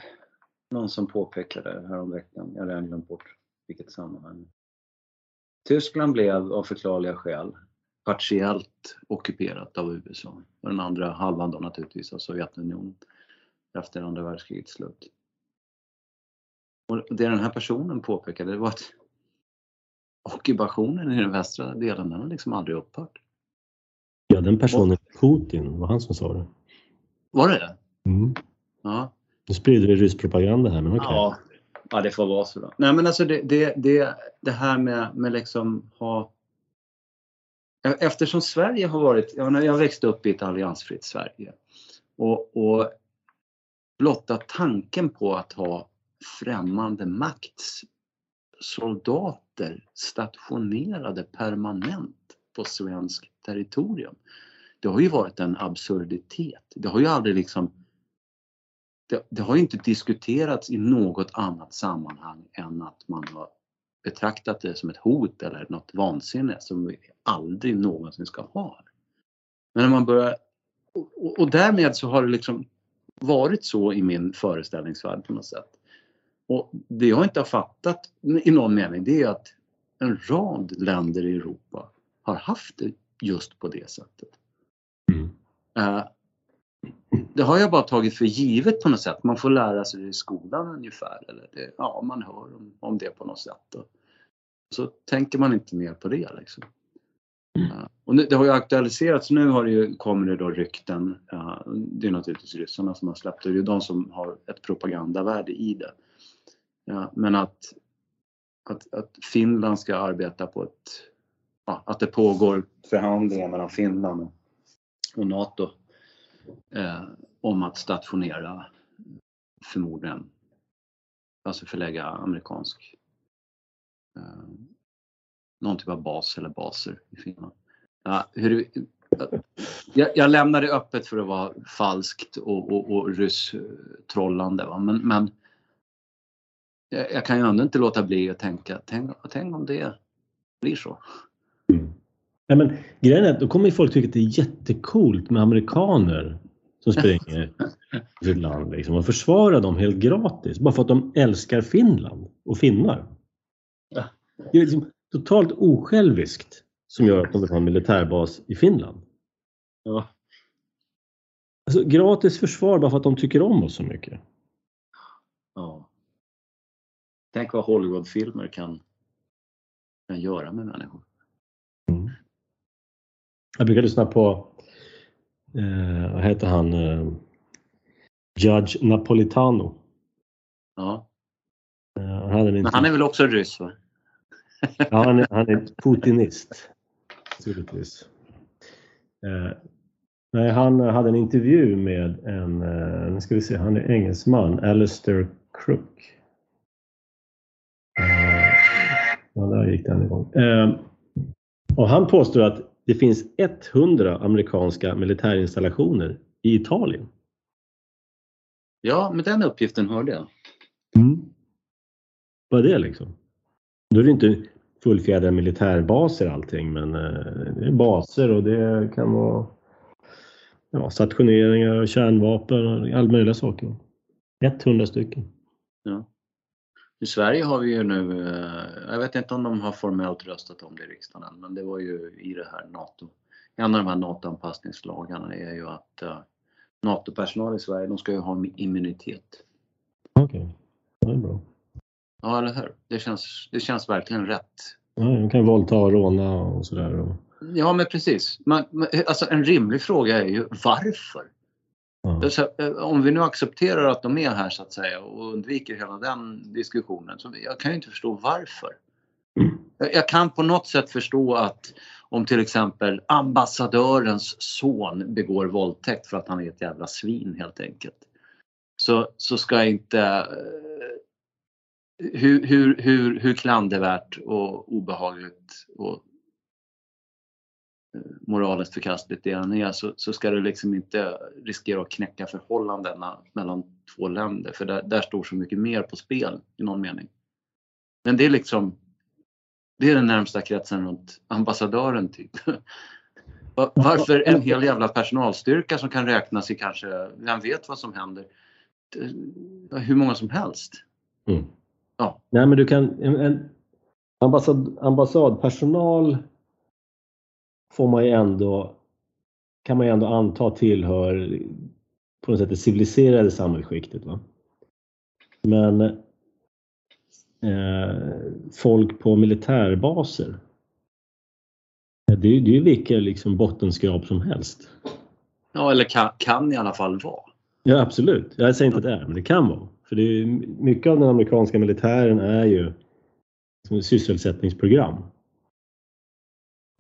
någon som påpekade häromveckan, jag har redan glömt bort vilket sammanhang. Tyskland blev av förklarliga skäl partiellt ockuperat av USA och den andra halvan då naturligtvis av Sovjetunionen efter andra världskrigets slut. Och det den här personen påpekade var att ockupationen i den västra delen, den har liksom aldrig upphört. Ja, den personen, Putin, var han som sa det. Var det det? Mm. Ja. Nu sprider vi rysk propaganda här, men okej. Okay. Ja. ja, det får vara så då. Nej, men alltså det, det, det, det här med, med liksom ha Eftersom Sverige har varit, jag jag växte upp i ett alliansfritt Sverige och, och blotta tanken på att ha främmande makts soldater stationerade permanent på svenskt territorium. Det har ju varit en absurditet. Det har ju aldrig liksom det, det har inte diskuterats i något annat sammanhang än att man har betraktat det som ett hot eller något vansinne som vi aldrig någonsin ska ha. Men när man börjar och, och därmed så har det liksom varit så i min föreställningsvärld på något sätt. Och det jag inte har fattat i någon mening det är att en rad länder i Europa har haft det just på det sättet. Mm. Uh, det har jag bara tagit för givet på något sätt. Man får lära sig det i skolan ungefär. Eller det, ja, man hör om, om det på något sätt. Och så tänker man inte mer på det. Liksom. Uh, och nu, det har ju aktualiserats, nu har det ju, kommer det då rykten. Uh, det är naturligtvis ryssarna som har släppt det. Det är de som har ett propagandavärde i det. Ja, men att, att, att Finland ska arbeta på ett... Att det pågår förhandlingar mellan Finland och NATO eh, om att stationera förmodligen, alltså förlägga amerikansk eh, någon typ av bas eller baser i Finland. Ja, hur, eh, jag, jag lämnar det öppet för att vara falskt och, och, och ryss-trollande. Men, men jag, jag kan ju ändå inte låta bli att tänka, tänk, tänk om det blir så. Mm. Ja, men, grejen är att då kommer folk tycka att det är jättekult med amerikaner som springer i sitt land liksom, och försvara dem helt gratis bara för att de älskar Finland och finnar. Det är liksom totalt osjälviskt som gör att de vill ha en militärbas i Finland. Ja. Alltså, gratis försvar bara för att de tycker om oss så mycket. Ja. Tänk vad Hollywoodfilmer kan, kan göra med människor. Jag brukar lyssna på, eh, vad heter han, eh, Judge Napolitano. Ja. Eh, han Men han är väl också ryss? Va? ja, han är, han är putinist. Naturligtvis. Eh, nej, han hade en intervju med en, eh, nu ska vi se, han är engelsman, Alistair Crook. Ja, där gick den igång. Eh, och han påstår att det finns 100 amerikanska militärinstallationer i Italien. Ja, men den uppgiften hörde jag. Mm. Vad är det liksom? Då är det inte fullfjädrade militärbaser allting, men eh, det är baser och det kan vara ja, stationeringar, kärnvapen och all möjliga saker. 100 stycken. Ja. I Sverige har vi ju nu, eh, jag vet inte om de har formellt röstat om det i riksdagen än, men det var ju i det här NATO. En av de här NATO-anpassningslagarna är ju att uh, NATO-personal i Sverige, de ska ju ha immunitet. Okej, okay. det är bra. Ja, eller hur? Det känns, det känns verkligen rätt. Ja, de kan våldta och råna och sådär. Ja, men precis. Man, alltså en rimlig fråga är ju varför? Ja. Så, eh, om vi nu accepterar att de är här så att säga och undviker hela den diskussionen så jag kan ju inte förstå varför. Mm. Jag kan på något sätt förstå att om till exempel ambassadörens son begår våldtäkt för att han är ett jävla svin helt enkelt. Så, så ska inte eh, hur, hur, hur, hur klandervärt och obehagligt och moraliskt förkastligt det än är så, så ska du liksom inte riskera att knäcka förhållandena mellan två länder för där, där står så mycket mer på spel i någon mening. Men det är liksom det är den närmsta kretsen runt ambassadören typ. Varför en hel jävla personalstyrka som kan räknas i kanske, vem vet vad som händer, hur många som helst. Mm. Ja. Nej men du kan, en, en ambassad, ambassadpersonal får man ju ändå, kan man ju ändå anta tillhör på något sätt det civiliserade samhällsskiktet. Va? Men eh, folk på militärbaser, det, är, ju vilka liksom bottenskrap som helst. Ja, eller kan, kan i alla fall vara. Ja, absolut. Jag säger inte att det är, men det kan vara. För det är, mycket av den amerikanska militären är ju som sysselsättningsprogram.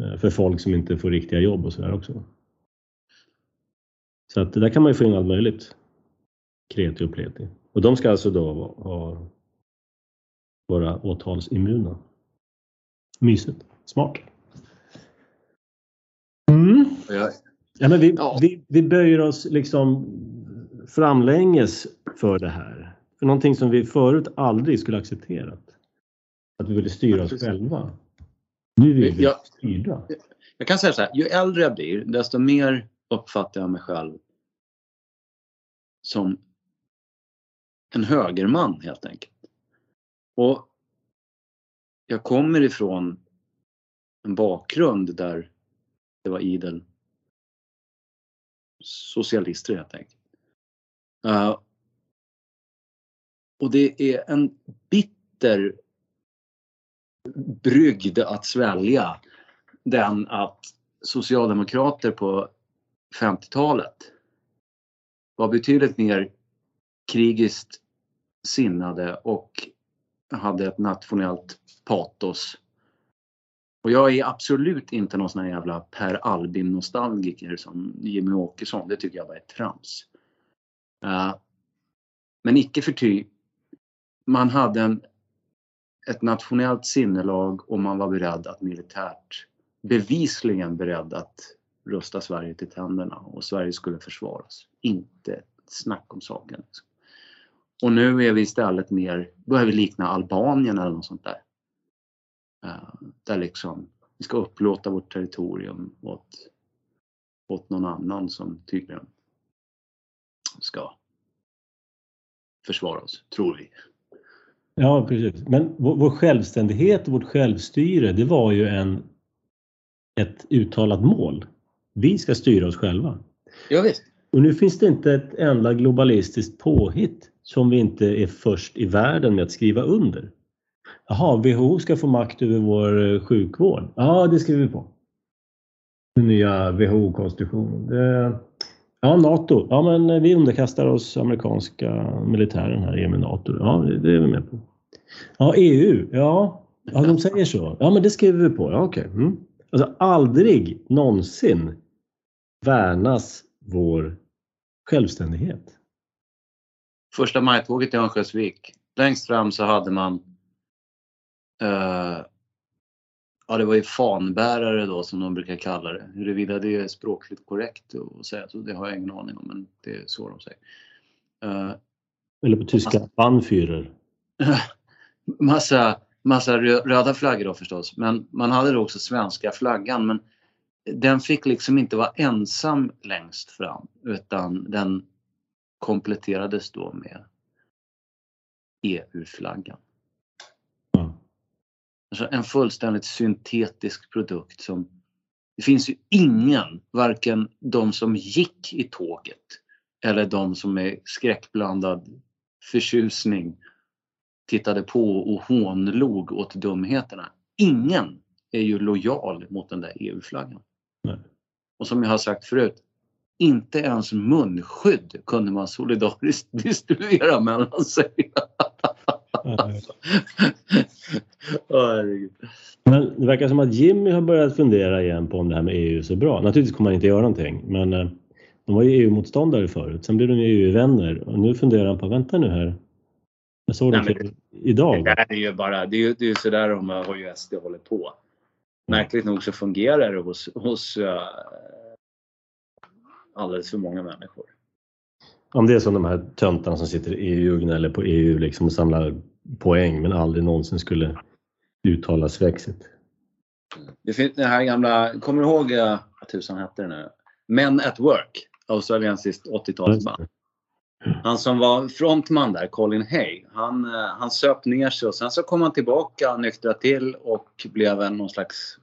Eh, för folk som inte får riktiga jobb och sådär också. Så att där kan man ju få in allt möjligt. Kreti och pleti. Och de ska alltså då ha, vara åtalsimmuna. Mysigt. Smart. Mm. Ja, men vi, ja. vi, vi böjer oss liksom framlänges för det här. För någonting som vi förut aldrig skulle accepterat. Att vi ville styra oss själva. Nu vill vi jag. Jag kan säga så här, ju äldre jag blir desto mer uppfattar jag mig själv som en högerman helt enkelt. Och jag kommer ifrån en bakgrund där det var idel socialister helt enkelt. Uh, och det är en bitter brygd att svälja den att socialdemokrater på 50-talet var betydligt mer krigiskt sinnade och hade ett nationellt patos. Och jag är absolut inte någon sån här jävla Per Albin-nostalgiker som Jimmy Åkesson. Det tycker jag var ett trams. Uh, men icke förty man hade en, ett nationellt sinnelag och man var beredd att militärt, bevisligen beredd att rusta Sverige till tänderna och Sverige skulle försvaras. Inte snack om saken. Liksom. Och nu är vi istället mer, börjar vi likna Albanien eller något sånt där. Eh, där liksom vi ska upplåta vårt territorium åt, åt någon annan som tydligen ska försvara oss, tror vi. Ja, precis. Men vår, vår självständighet och vårt självstyre, det var ju en, ett uttalat mål. Vi ska styra oss själva. Ja, visst. Och nu finns det inte ett enda globalistiskt påhitt som vi inte är först i världen med att skriva under. Jaha, WHO ska få makt över vår eh, sjukvård. Ja, det skriver vi på. Den nya WHO-konstitutionen. Ja, NATO. Ja, men vi underkastar oss amerikanska militären här i med NATO. Ja, det är vi med på. Ja, EU. Ja, ja de säger så. Ja, men det skriver vi på. Ja, okej. Okay. Mm. Alltså aldrig någonsin värnas vår självständighet. Första majtåget i Örnsköldsvik. Längst fram så hade man uh, Ja, det var ju fanbärare då som de brukar kalla det. Huruvida det är språkligt korrekt att säga så, det har jag ingen aning om, men det är så de säger. Uh, Eller på tyska, Bannführer. massa, massa röda flaggor då förstås, men man hade då också svenska flaggan, men den fick liksom inte vara ensam längst fram, utan den kompletterades då med EU-flaggan. Alltså en fullständigt syntetisk produkt som det finns ju ingen, varken de som gick i tåget eller de som med skräckblandad förtjusning tittade på och hånlog åt dumheterna. Ingen är ju lojal mot den där EU-flaggan. Och som jag har sagt förut, inte ens munskydd kunde man solidariskt distribuera mellan sig. Herregud. Men det verkar som att Jimmy har börjat fundera igen på om det här med EU är så bra. Naturligtvis kommer han inte göra någonting, men eh, de var ju EU-motståndare förut. Sen blev de ju EU-vänner och nu funderar han på, vänta nu här. Jag såg Nej, dem idag. Det där är ju bara, det är ju, det är ju sådär de har ju SD hållit på. Märkligt nog så fungerar det hos, hos uh, alldeles för många människor. Om det är som de här töntarna som sitter i EU och gnäller på EU liksom och samlar poäng men aldrig någonsin skulle uttala svexit. Det finns den här gamla, kommer du ihåg, vad tusan hette det nu? Men at Work, australiensiskt 80-talsband. Han som var frontman där, Colin Hay, han, eh, han söp ner sig och sen så kom han tillbaka, nyktrade till och blev en någon slags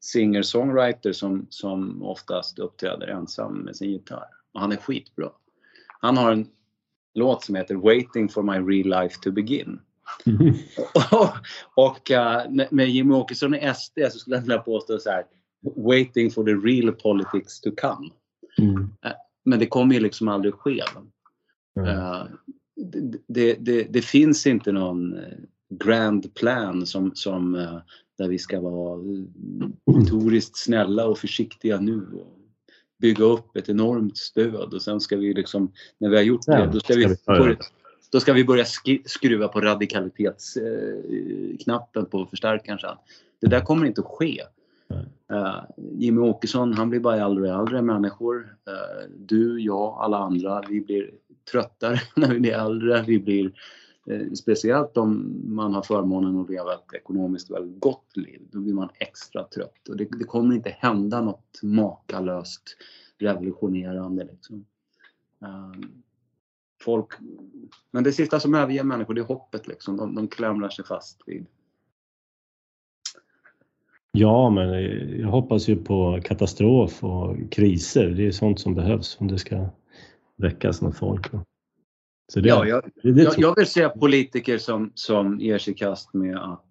singer-songwriter som, som oftast uppträder ensam med sin gitarr. Och han är skitbra. Han har en låt som heter Waiting for my real life to begin. och uh, med Jimmy Åkesson i SD så skulle jag vilja påstå så här Waiting for the real politics to come. Mm. Uh, men det kommer ju liksom aldrig ske. Mm. Uh, det, det, det, det, finns inte någon grand plan som, som där vi ska vara notoriskt snälla och försiktiga nu och bygga upp ett enormt stöd och sen ska vi liksom, när vi har gjort det, då ska vi, börja, då ska vi börja skruva på radikalitetsknappen på förstärkaren sen. Det där kommer inte att ske. Uh, Jimmy Åkesson, han blir bara äldre och äldre människor. Uh, du, jag, alla andra, vi blir tröttare när vi blir äldre. Vi blir Eh, speciellt om man har förmånen att leva ett ekonomiskt väldigt gott liv, då blir man extra trött. Och det, det kommer inte hända något makalöst revolutionerande. Liksom. Folk, men det sista som överger människor, det är hoppet. Liksom. De, de klamrar sig fast vid. Ja, men jag hoppas ju på katastrof och kriser. Det är sånt som behövs om det ska väckas något folk. Så det, ja, jag, det, jag, jag vill se politiker som, som ger sig i kast med att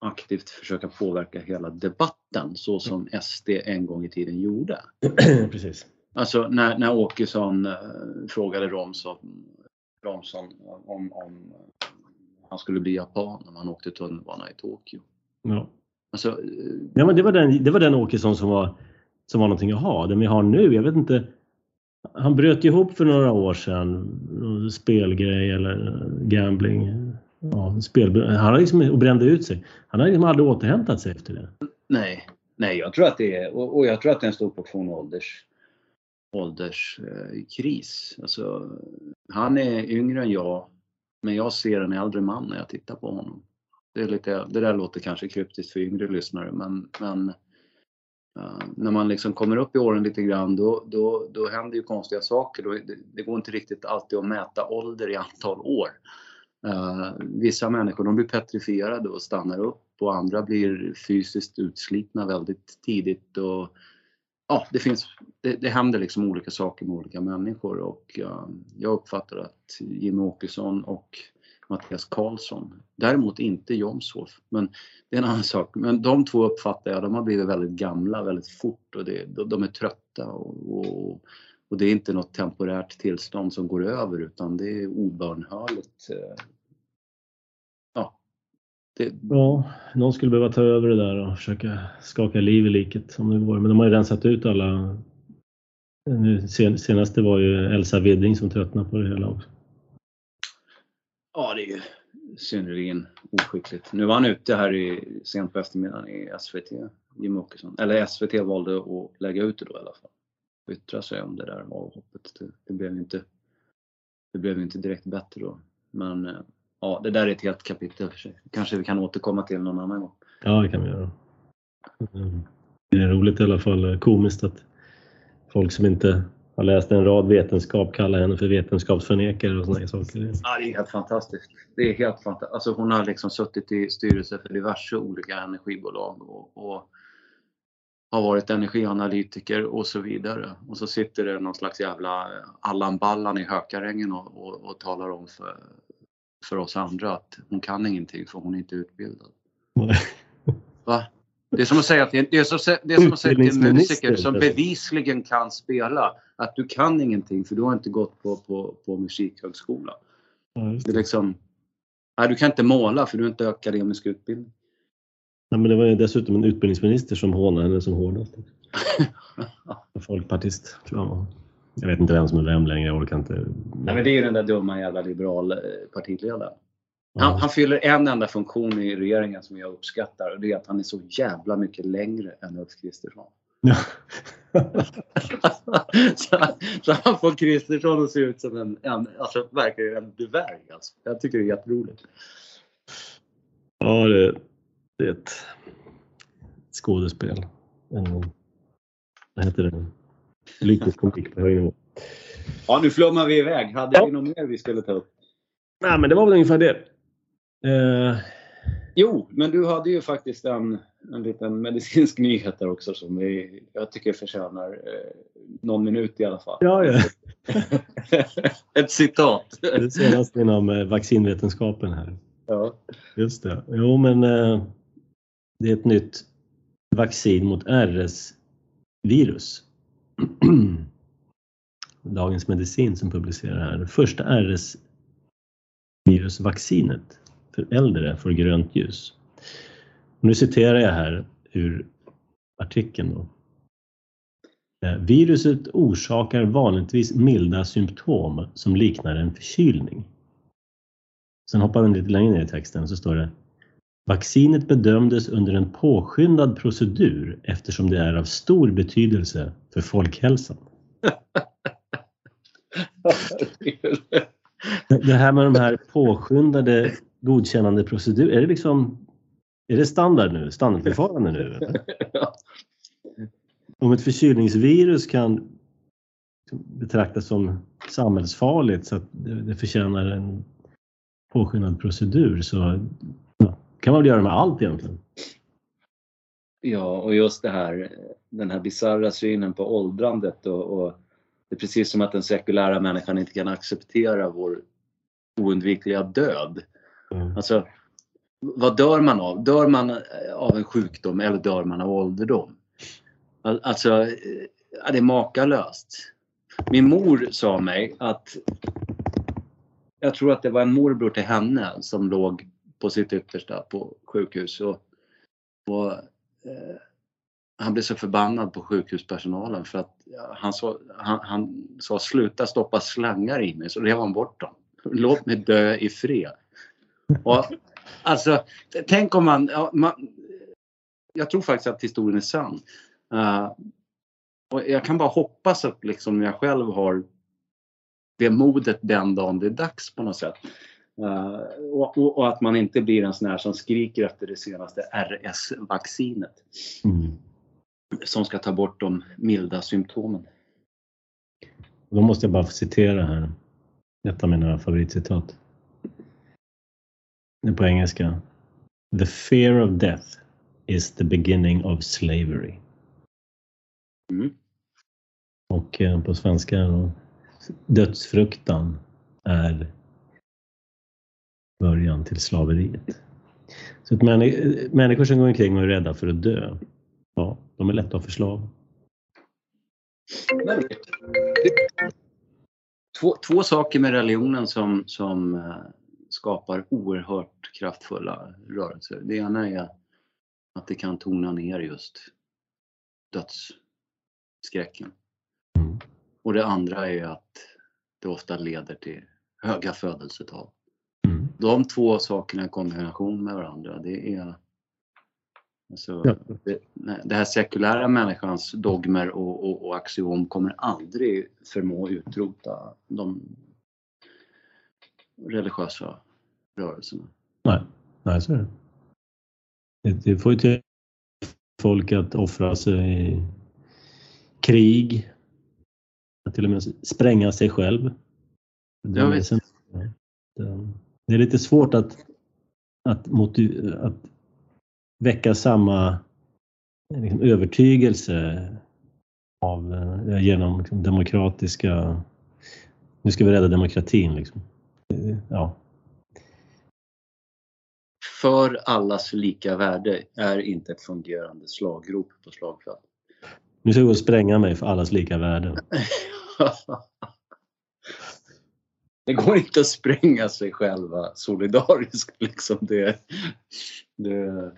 aktivt försöka påverka hela debatten så som SD en gång i tiden gjorde. Precis. Alltså när, när Åkesson äh, frågade Romson, Romson om, om han skulle bli japan om han åkte tunnelbana i Tokyo. Ja. Alltså, äh, ja men det var den, det var den Åkesson som var, som var någonting att ha. Den vi har nu, jag vet inte han bröt ihop för några år sedan, spelgrej eller gambling. Ja, spel, han har liksom, och brände ut sig. Han har liksom aldrig återhämtat sig efter det. Nej, nej jag tror att det är, och, och jag tror att det är en stor portion ålders, ålderskris. Alltså, han är yngre än jag, men jag ser en äldre man när jag tittar på honom. Det, är lite, det där låter kanske kryptiskt för yngre lyssnare, men, men Uh, när man liksom kommer upp i åren lite grann då, då, då händer ju konstiga saker. Då, det, det, går inte riktigt alltid att mäta ålder i antal år. Uh, vissa människor de blir petrifierade och stannar upp och andra blir fysiskt utslitna väldigt tidigt. Och, ja, det, finns, det, det händer liksom olika saker med olika människor och uh, jag uppfattar att Jimmy Åkesson och Mattias Karlsson. Däremot inte Jomshof, men det är en annan sak. Men de två uppfattar jag, de har blivit väldigt gamla väldigt fort och det, de är trötta och, och, och, det är inte något temporärt tillstånd som går över utan det är obönhörligt. Eh, det... ja, någon skulle behöva ta över det där och försöka skaka liv i liket om det går. Men de har ju rensat ut alla. Nu, senaste var ju Elsa Widding som tröttnade på det hela också. Ja, det är ju synnerligen oskickligt. Nu var han ute här i, sent på eftermiddagen i SVT, Jimmie Åkesson. Eller SVT valde att lägga ut det då i alla fall. Yttra sig om det där avhoppet. Det, det blev ju inte, det blev inte direkt bättre då. Men eh, ja, det där är ett helt kapitel för sig. Kanske vi kan återkomma till någon annan gång. Ja, det kan vi göra. Mm. Det är roligt i alla fall, eh, komiskt att folk som inte har läst en rad vetenskap, kallar henne för vetenskapsförnekare och sådana saker. Ja, det är helt fantastiskt. Det är helt fantastiskt. Alltså hon har liksom suttit i styrelse för diverse olika energibolag och, och har varit energianalytiker och så vidare. Och så sitter det någon slags jävla Allan Ballan i Hökarängen och, och, och talar om för, för oss andra att hon kan ingenting för hon är inte utbildad. Va? Det är som att säga att det är, som, det är som att säga till en musiker som bevisligen kan spela att du kan ingenting för du har inte gått på, på, på musikhögskola. Ja, det. det är liksom, nej, du kan inte måla för du har inte akademisk utbildning. Nej, men det var ju dessutom en utbildningsminister som hånade henne som hårdast. Folkpartist, tror jag Jag vet inte vem som är vem längre, jag orkar inte. Nej, men det är ju den där dumma jävla liberal eh, partiledaren. Han, han, fyller en enda funktion i regeringen som jag uppskattar och det är att han är så jävla mycket längre än Ulf Kristersson. Ja. så, så, han får Kristersson att se ut som en, en alltså verkligen en dvärg. Alltså. Jag tycker det är jätteroligt. Ja, det, det är ett skådespel. En, vad heter det? Komik på hög nivå. Ja, nu flummar vi iväg. Hade ja. vi något mer vi skulle ta upp? Nej, men det var väl ungefär det. Eh. Jo, men du hade ju faktiskt en, en liten medicinsk nyhet där också som vi, jag tycker förtjänar eh, någon minut i alla fall. Ja, ja. Ett citat. Det senaste inom eh, vaccinvetenskapen här. Ja. Just det. Jo, men eh, det är ett nytt vaccin mot RS-virus. Dagens Medicin som publicerar här. Det Första RS-virusvaccinet för äldre får grönt ljus. Nu citerar jag här ur artikeln. Då. Eh, viruset orsakar vanligtvis milda symptom som liknar en förkylning. Sen hoppar vi lite längre ner i texten så står det Vaccinet bedömdes under en påskyndad procedur eftersom det är av stor betydelse för folkhälsan. Det här med de här påskyndade godkännande procedur, är det liksom är det standard nu? Standardförfarande nu? Om ett förkylningsvirus kan betraktas som samhällsfarligt så att det förtjänar en påskyndad procedur så kan man väl göra med allt egentligen. Ja, och just det här, den här bisarra synen på åldrandet och, och, det är precis som att den sekulära människan inte kan acceptera vår oundvikliga död. Mm. Alltså, vad dör man av? Dör man av en sjukdom eller dör man av ålderdom? Alltså, ja, det är makalöst. Min mor sa mig att jag tror att det var en morbror till henne som låg på sitt yttersta på sjukhus. Och, och eh, han blev så förbannad på sjukhuspersonalen för att han sa, han, han sa sluta stoppa slangar i mig så rev han bort dem. Låt mig dö i fred. Och, alltså, tänk om man, ja, man, Jag tror faktiskt att historien är sann. Uh, och jag kan bara hoppas att liksom jag själv har det modet den dagen det är dags på något sätt. Uh, och, och, och, att man inte blir en sån här som skriker efter det senaste RS-vaccinet. Mm. Som ska ta bort de milda symptomen. Då måste jag bara få citera här. Ett av mina favoritcitat. Det är på engelska. The fear of death is the beginning of slavery. Mm. Och eh, på svenska då, dödsfruktan är början till slaveriet. Så att människor som går omkring och är rädda för att dö, ja, de är lätta att förslava. Två, två saker med religionen som, som eh, skapar oerhört kraftfulla rörelser. Det ena är att det kan tona ner just dödsskräcken. Mm. Och det andra är att det ofta leder till höga födelsetal. De två sakerna i kombination med varandra, det är alltså, ja. det, det, här sekulära människans dogmer och, och, och axiom kommer aldrig förmå utrota de religiösa rörelserna. Nej, nej så är det. Det, det får ju till folk att offra sig i krig, att till och med spränga sig själv. Det, Jag vet. Det är lite svårt att, att, att väcka samma liksom, övertygelse av, eh, genom liksom, demokratiska... Nu ska vi rädda demokratin. Liksom. Ja. för allas lika värde är inte ett fungerande slagrop på slagfält. Nu ska jag gå och spränga mig för allas lika värde. det går inte att spränga sig själva solidariskt. Liksom det, det...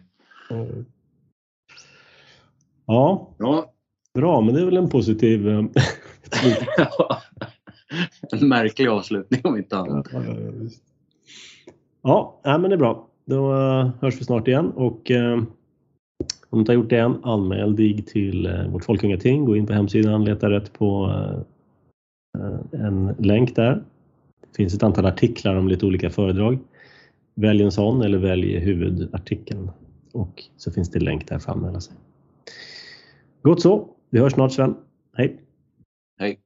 Ja. ja, bra, men det är väl en positiv... eh, en märklig avslutning om inte annat. Ja, ja, men det är bra. Då eh, hörs vi snart igen och eh, om du inte har gjort det än, anmäl dig till eh, vårt Folkungating. Gå in på hemsidan, leta rätt på eh, en länk där. Det finns ett antal artiklar om lite olika föredrag. Välj en sån eller välj huvudartikeln och så finns det länk där för att anmäla sig. Gott så, vi hörs snart Sven. Hej! Hej!